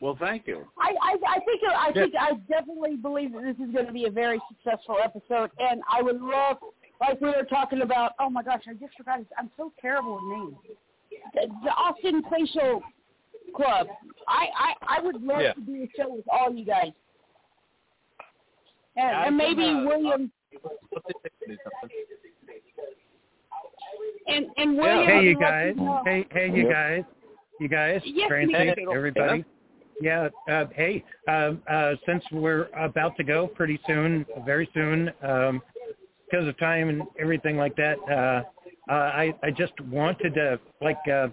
Well, thank you. I, I I think I think I definitely believe that this is going to be a very successful episode, and I would love, like we were talking about. Oh my gosh, I just forgot. His, I'm so terrible with names. The, the Austin Facial Club. I I, I would love Yeah. to do a show with all you guys, and, I and maybe uh, William Let's see if they can do something. and and William. Hey, you would let guys. know- Hey, hey, you guys. You guys. Yes, Francie, everybody. Yeah. Uh, hey, um, uh, since we're about to go pretty soon, very soon, um, because of time and everything like that, uh, uh, I I just wanted to like uh,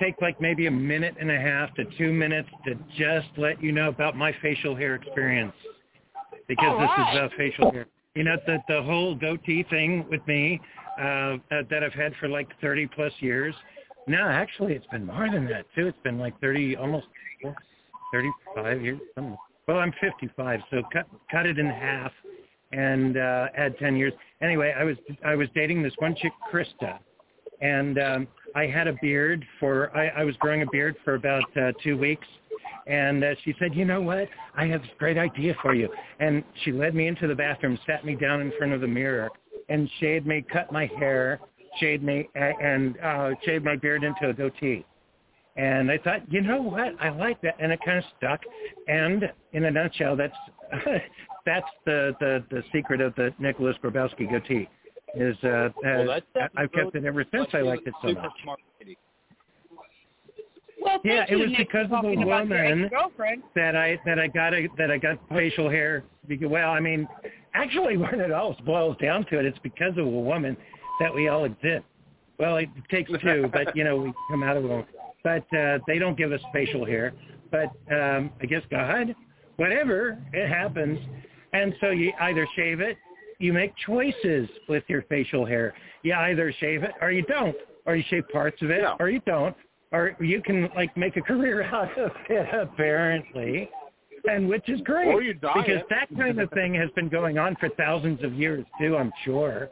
take like maybe a minute and a half to two minutes to just let you know about my facial hair experience because All this right. is uh, facial hair. You know the the whole goatee thing with me uh, that, that I've had for like 30 plus years. No, actually, it's been more than that too. It's been like 30, almost 35 years. something. Well, I'm 55, so cut cut it in half and uh, add 10 years. Anyway, I was I was dating this one chick, Krista, and um, I had a beard for I, I was growing a beard for about uh, two weeks, and uh, she said, you know what, I have this great idea for you, and she led me into the bathroom, sat me down in front of the mirror, and shaved me, cut my hair, shaved me, and uh, shaved my beard into a goatee. And I thought, you know what, I like that, and it kind of stuck. And in a nutshell, that's that's the, the the secret of the Nicholas Grabowski goatee. Is uh, Well, uh, I- I've kept it ever since. I liked it so much. Well, Yeah, it you, was Nick, because of a talking about your woman that I that I got a, that I got facial hair. Because, well, I mean, actually, when it all boils down to it, it's because of a woman that we all exist. Well, it takes two, but you know, we come out of a woman. But uh, they don't give us facial hair. But um, I guess God, whatever, it happens. And so you either shave it, you make choices with your facial hair. You either shave it or you don't, or you shave parts of it Yeah. or you don't, or you can like make a career out of it apparently, and which is great Or you dye because it. that kind of thing has been going on for thousands of years too. I'm sure.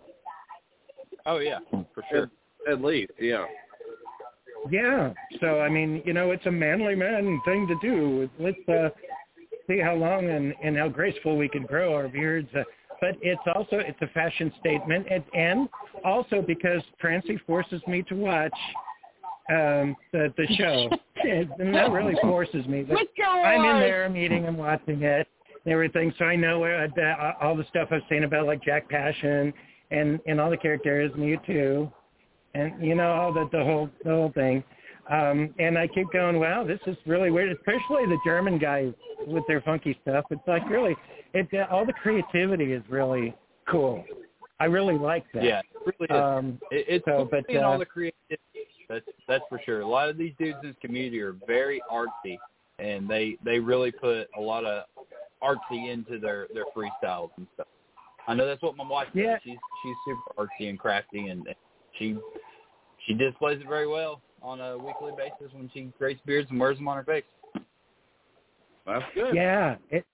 Oh yeah, for sure. At, at least, yeah. Yeah. So I mean, you know, it's a manly man thing to do. Let's uh, see how long and, and how graceful we can grow our beards. Uh, but it's also it's a fashion statement, and, and also because Francie forces me to watch um, the the show, and that really forces me. But I'm in there, I'm eating, I'm watching it, and everything. So I know uh, that, uh, all the stuff I've seen about like Jack Passion and and all the characters, and you too, and you know all the the whole the whole thing. Um, and I keep going, wow, this is really weird, especially the German guys with their funky stuff. It's like really, it uh, all the creativity is really cool. I really like that. Yeah, it really is. Um, it, it's so, but, uh, all the creativity. That's that's for sure. A lot of these dudes in this community are very artsy, and they they really put a lot of artsy into their their freestyles and stuff. I know that's what my wife does. Yeah. She's she's super artsy and crafty, and and she she displays it very well on a weekly basis when she creates beards and wears them on her face. That's good. Yeah, it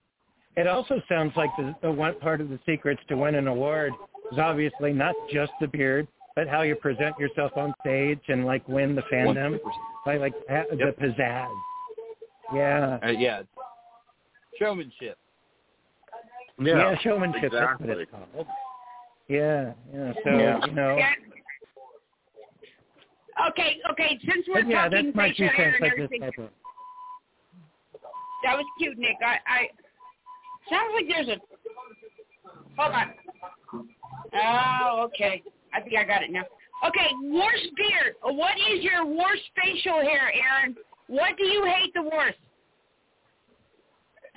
it also sounds like the, the one part of the secrets to win an award is obviously not just the beard, but how you present yourself on stage and like win the fandom, 100%. like like ha- Yep. the pizzazz. Yeah, Uh, yeah, showmanship. yeah, showmanship. That's what it's called. Yeah, yeah. So Yeah. you know, Yeah. Okay, okay. Since we're but yeah, talking that's my facial hair and Like everything, that was cute, Nick. I, I sounds like there's a. Hold on. Oh, okay. I think I got it now. Okay, worst beard. What is your worst facial hair, Aaron? What do you hate the worst?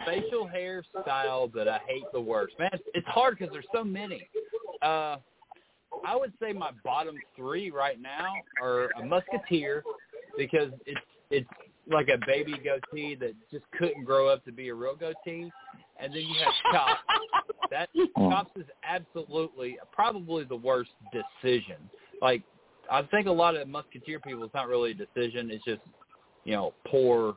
facial hair style that I hate the worst. Man, it's, it's hard because there's so many. Uh, I would say my bottom three right now are a musketeer because it's it's like a baby goatee that just couldn't grow up to be a real goatee, and then you have chops. That chops is absolutely probably the worst decision. Like I think a lot of musketeer people, it's not really a decision. It's just you know poor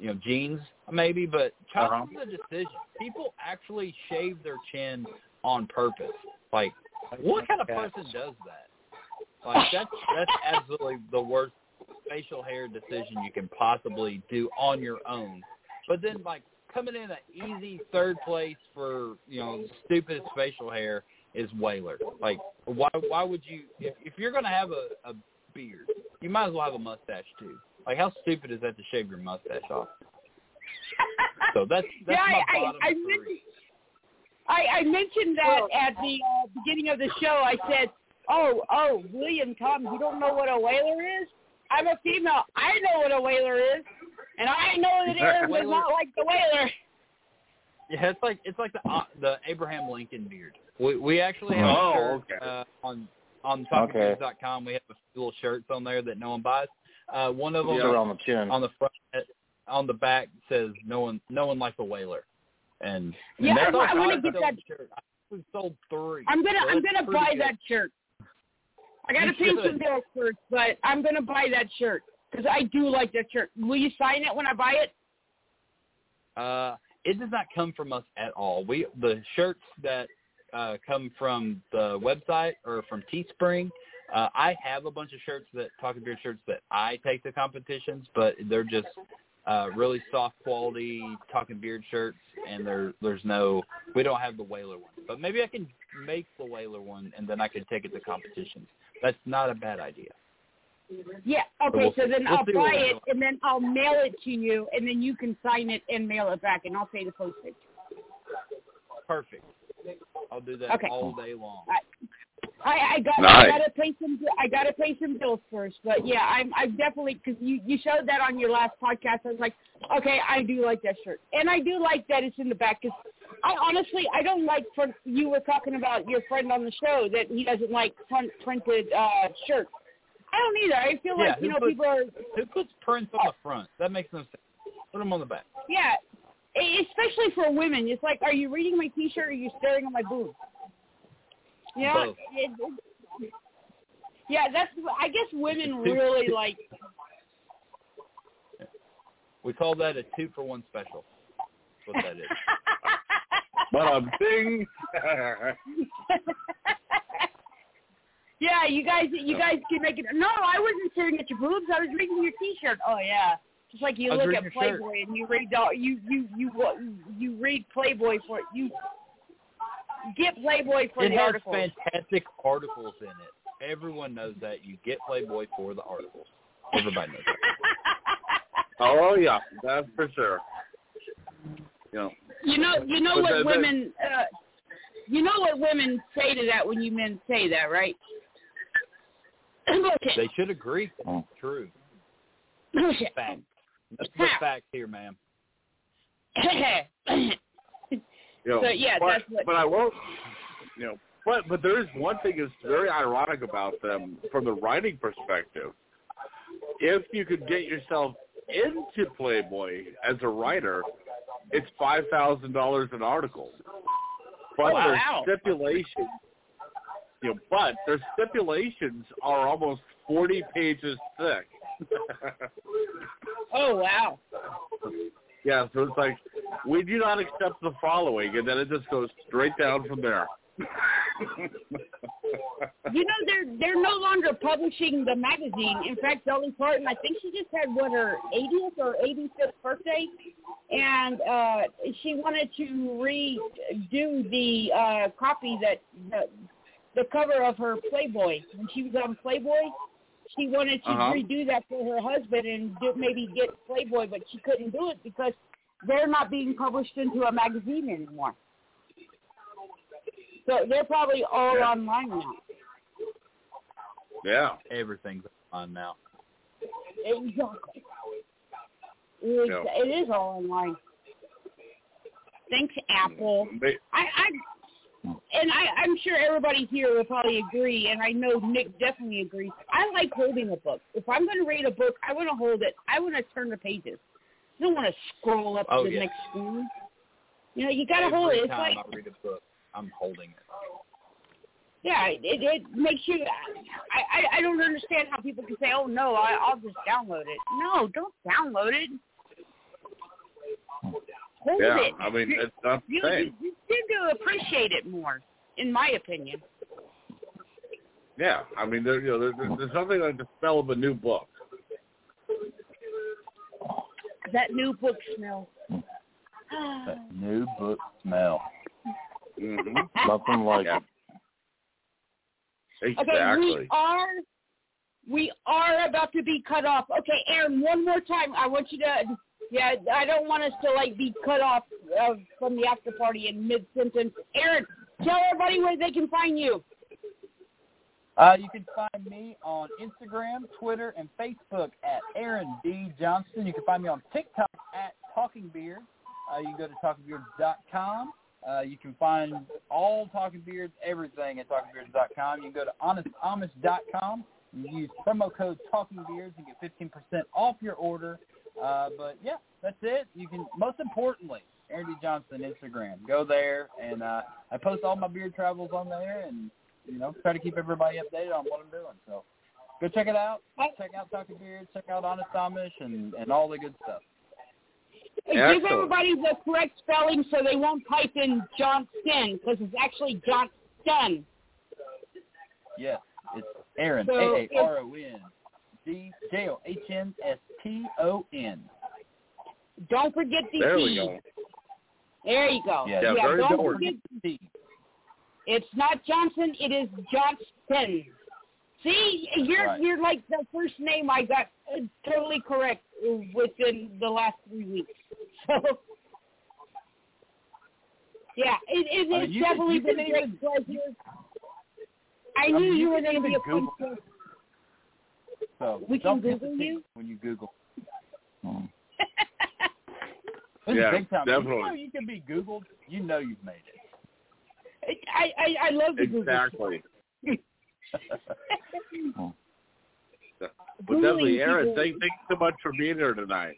you know, genes maybe, but chops Uh-huh. is a decision. People actually shave their chin on purpose. Like, what kind of person does that? Like, that's that's absolutely the worst facial hair decision you can possibly do on your own. But then, like, coming in an easy third place for you know stupidest facial hair is Whaler. Like, why why would you if if you're gonna have a, a beard, you might as well have a mustache too. Like, how stupid is that to shave your mustache off? So that's that's yeah, my I, bottom I, I, three. Mentioned, I, I mentioned that at the uh, beginning of the show. I said, "Oh, oh, William, Tom, you don't know what a whaler is? I'm a female. I know what a whaler is, and I know that Aaron does not like the whaler." Yeah, it's like it's like the uh, the Abraham Lincoln beard. We we actually have Oh, a shirt okay. uh, on on Okay. talkingbeards.com. We have a few little shirts on there that no one buys. Uh, one of them Just around the chin. on the front, on the back says no one no one likes a whaler, and Yeah, that's I- I wanna get that- shirt. We've sold three. I'm gonna So I'm gonna buy good. that shirt. I gotta pay some bills first, but I'm gonna buy that shirt because I do like that shirt. Will you sign it when I buy it? Uh, it does not come from us at all. We the shirts that uh, come from the website or from Teespring. Uh, I have a bunch of shirts that Talking Beard shirts that I take to competitions, but they're just uh, really soft quality Talking Beard shirts, and there there's no we don't have the Whaler one. But maybe I can make the Whaler one, and then I can take it to competitions. That's not a bad idea. Yeah. Okay. We'll so see. then We'll I'll buy it and then I'll mail it to you, and then you can sign it and mail it back, and I'll pay the postage. Perfect. I'll do that Okay. all day long. I, I got I gotta pay some I gotta pay some bills first, but yeah, I'm I definitely because you you showed that on your last podcast. I was like, okay, I do like that shirt, and I do like that it's in the back. Cause I honestly I don't like for you were talking about your friend on the show that he doesn't like front printed uh shirts. I don't either. I feel Yeah, like you know puts- people are Who puts prints on the front? That makes no sense. Put them on the back. yeah, especially for women. It's like, are you reading my T-shirt or are you staring at my boobs? Yeah, Both. it, it, yeah. That's I guess women really like We call that a two for one special. That's what that is. But a bing. yeah, you guys, you guys can make it. No, I wasn't staring at your boobs. I was reading your T-shirt. Oh yeah, just like you look at reading your shirt. Playboy and you read all you you you you read Playboy for you get Playboy for it the has articles. fantastic articles in it. Everyone knows that. You get Playboy for the articles. Everybody knows that. Oh yeah, that's for sure. You know, You know, you know But what the- the- women, uh, you know what women say to that when you men say that, right? Bullshit. They should agree. True. Bullshit. Fact. That's the fact here, ma'am. You know, So, yeah, but, that's what- But I won't. You know, but but there is one thing that's very ironic about them from the writing perspective. If you could get yourself into Playboy as a writer, it's five thousand dollars an article. But Oh, their stipulations, you know, but their stipulations are almost forty pages thick. oh wow. Yeah, so it's like we do not accept the following, and then it just goes straight down from there. You know they're they're no longer publishing the magazine. In fact, Dolly Parton, I think she just had what her 80th or 85th birthday, and uh she wanted to redo the uh copy that the the cover of her Playboy when she was on Playboy. She wanted to Uh-huh. redo that for her husband and do, maybe get Playboy, but she couldn't do it because they're not being published into a magazine anymore. So they're probably all Yeah. online now. Yeah. Everything's on now. Exactly. It is, Yeah. it is all online. Thanks, Apple. They, I, I and I, I'm sure everybody here will probably agree, and I know Nick definitely agrees. I like holding a book. If I'm going to read a book, I want to hold it. I want to turn the pages. I don't want to scroll up Oh, to the yeah. next screen. You know, you got to hold it. It's time like I read a book, I'm holding it. Yeah, it, it makes you. I, I I don't understand how people can say, "Oh no, I, I'll just download it." No, don't download it. Hold yeah, it. I mean You- it's not the you, same. you, you tend to appreciate it more, in my opinion. Yeah, I mean there, you know, there, there's- there's nothing like the smell of a new book. That new book smell. That new book smell. Mm-hmm. Nothing like Yeah. it. Okay, we are we are about to be cut off. Okay, Aaron, one more time. I want you to. Yeah, I don't want us to like be cut off uh, from the after party in mid sentence. Aaron, tell everybody where they can find you. Uh, you can find me on Instagram, Twitter, and Facebook at Aaron D. Johnston. You can find me on TikTok at Talking Beard. Uh, you can go to talkingbeards.com. Uh, you can find all Talking Beards, everything at talkingbeards.com. You can go to honestamish.com. You use promo code Talking Beards and get 15% off your order. Uh, but yeah, that's it. You can, most importantly, Aaron D. Johnston Instagram. Go there, and uh, I post all my beard travels on there, and you know, try to keep everybody updated on what I'm doing. So go check it out. Check out Talking Beard. Check out Honest Amish and, and all the good stuff. Give Excellent. everybody the correct spelling so they won't type in Johnson because it's actually Johnston. Yes, it's Aaron, So A-A-R-O-N, D J-O-H-N-S-T-O-N. Don't forget the There E. we go. There you go. Yeah, Yeah, very don't important. forget T. It's not Johnson. It is Johnston. See, you're Right. you're like the first name I got uh, totally correct uh, within the last three weeks. So, yeah, it, it, I mean, it's definitely been a great pleasure. I I knew mean, you you were can going to be a fun Google- show. So We can don't Google you? when you Google. Mm. This is Yeah, big time. You know you can be Googled. You know you've made it. I, I I love the Google. Exactly. Mm. But definitely, Aaron, people- thank, thanks so much for being here tonight.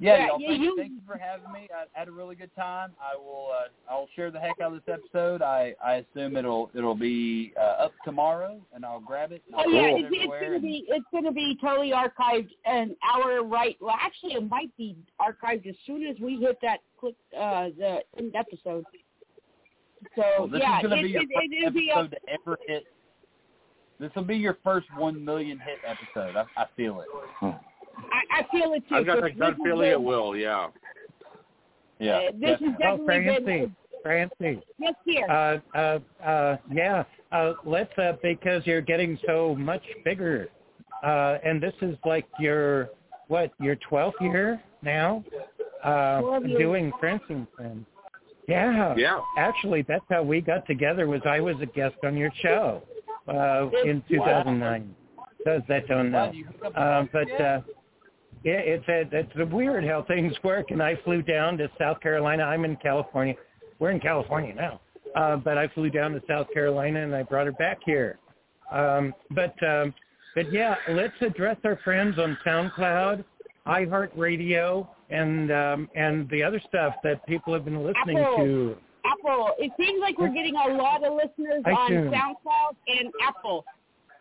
Yeah, Yeah, y'all, yeah, thank, you- thank you for having me. I had a really good time. I will uh, I'll share the heck out of this episode. I, I assume it'll it'll be uh, up tomorrow, and I'll grab it. Oh I'll yeah, it it's, it's gonna and- be it's gonna be totally archived an hour right. Well, actually, it might be archived as soon as we hit that click uh the end episode. So Well, this yeah, is going to it, be your it, first it, it'll be up. episode to ever hit. This will be your first one million hit episode. I, I feel it. I, I feel it too. I've got but that gut feeling it will, yeah. Yeah. Uh, this has Oh, definitely been Francie, Francie. yes here. Uh, uh, uh, yeah. Uh, let's uh, because you're getting so much bigger, uh, and this is like your what your twelfth year now. uh, doing Friends and Friends. Yeah. Yeah. Actually, that's how we got together. Was I was a guest on your show uh, in 2009. Those that don't know, uh, but uh, yeah, it's a it's a weird how things work. And I flew down to South Carolina. I'm in California. We're in California now, uh, but I flew down to South Carolina and I brought her back here. Um, but um, but yeah, let's address our friends on SoundCloud, iHeartRadio, and um, and the other stuff that people have been listening Apple. to. Apple. It seems like we're getting a lot of listeners iTunes. on SoundCloud and Apple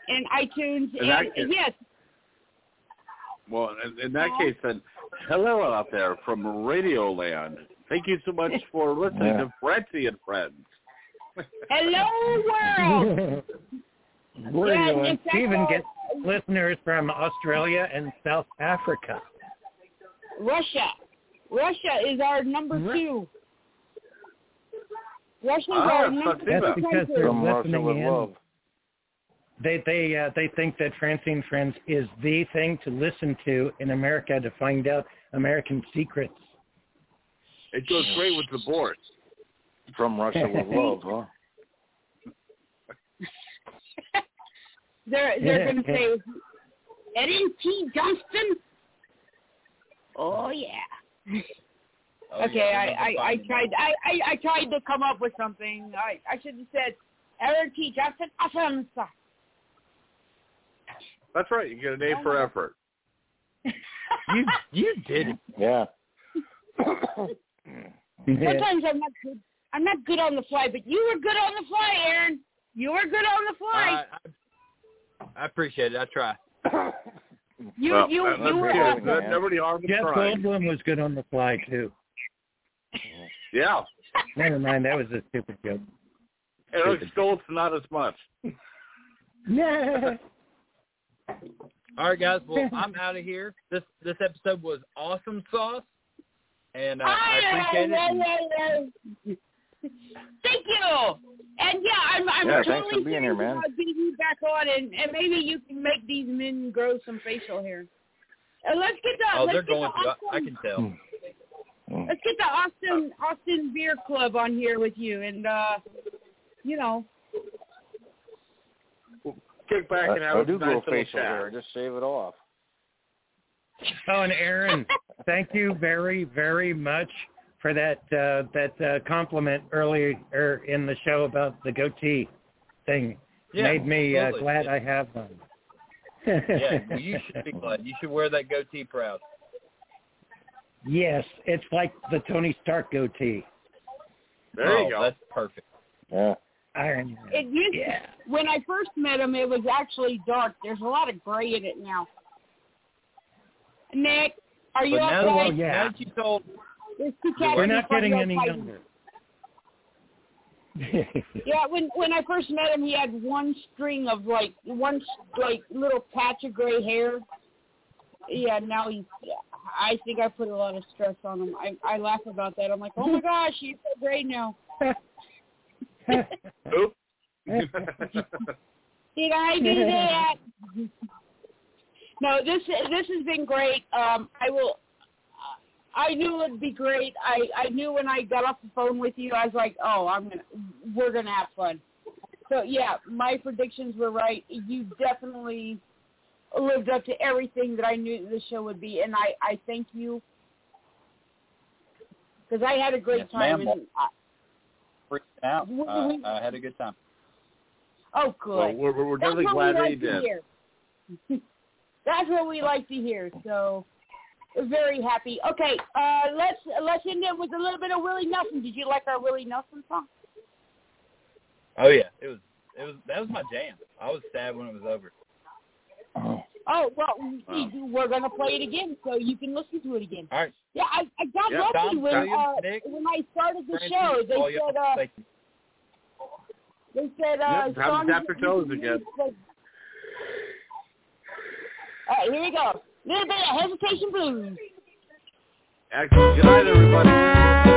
and iTunes. In that And case- yes, Well, in, in that case, then, hello out there from Radio Land. Thank you so much for listening Yeah. to Frenzy and Friends. hello world. Radio Yeah, and Stephen gets listeners from Australia and South Africa. Russia. Russia is our number two. Russia's Ah, our number That's two because they're From Russia listening with in. love. They they uh, they think that Francine Friends is the thing to listen to in America to find out American secrets. It goes great with the board. From Russia with love, huh? They're they're going to say, Eddie T. Johnston. Oh yeah. Oh, okay, yeah, I, I, I tried I, I, I tried to come up with something. I, I should have said Eric T. Johnson. Awesome. That's right. You get a name for effort. You you did it. Yeah. Sometimes I'm not good. I'm not good on the fly, but you were good on the fly, Aaron. You were good on the fly. I, I, I appreciate it. I try. you Well, you you were good. awesome. Good. Nobody harmed in Jeff trying. Goldblum was good on the fly too. Yeah. Never mind, that was a stupid joke. Eric Stoltz, not as much. Yeah. All right, guys. Well, I'm out of here. This this episode was awesome sauce, and uh, I Hi, appreciate yeah, it. yeah, yeah. Thank you. And yeah, I'm I'm Yeah, totally thanks for being here, serious man. about getting you back on, and, and maybe you can make these men grow some facial hair. Uh, let's get the Oh, let's they're get going the to. I can tell. let's get the Austin Austin Beard Club on here with you, and uh, you know, Kick back and I, have I a do nice grow little facial chat. hair. Just shave it off. Oh, and Aaron, thank you very, very much for that uh, that uh, compliment earlier er, in the show about the goatee thing. Yeah, Made me uh, absolutely. glad I have one. Yeah, well, you should be glad. You should wear that goatee proud. yes, it's like the Tony Stark goatee. There oh, you go. That's perfect. Yeah. Iron Man. it used Yeah. when I first met him, it was actually dark. There's a lot of gray in it now. Nick, are you But okay? that, Oh, yeah. now you told, We're cats We're in not getting any us younger. Yeah, when when I first met him, he had one string of like one like little patch of gray hair. Yeah, now he's. I think I put a lot of stress on him. I I laugh about that. I'm like, oh my gosh, he's so gray now. Oop. Did I do that? no, this this has been great. Um, I will. I knew it'd be great. I I knew when I got off the phone with you, I was like, oh, I'm gonna we're gonna have fun. So yeah, my predictions were right. You definitely lived up to everything that I knew the show would be, and I I thank you because I had a great Yes, time. ma'am. And, I, freaked out. Uh, I had a good time. oh, good. Well, we're, we're we're That's definitely what glad we that like you to did. hear. That's what we like to hear. So very happy. Okay, uh, let's let's end it with a little bit of Willie Nelson. Did you like our Willie Nelson song? Oh yeah, it was it was that was my jam. I was sad when it was over. Oh well, we- we're gonna play it again, so you can listen to it again. All right. Yeah, I, I got Yeah, lucky Tom, when uh, Nick, when I started the Francis, show. They said uh, they said uh, Yep, songs your toes again. All right, here we go. Little bit of hesitation blues. Excellent. Good night, everybody.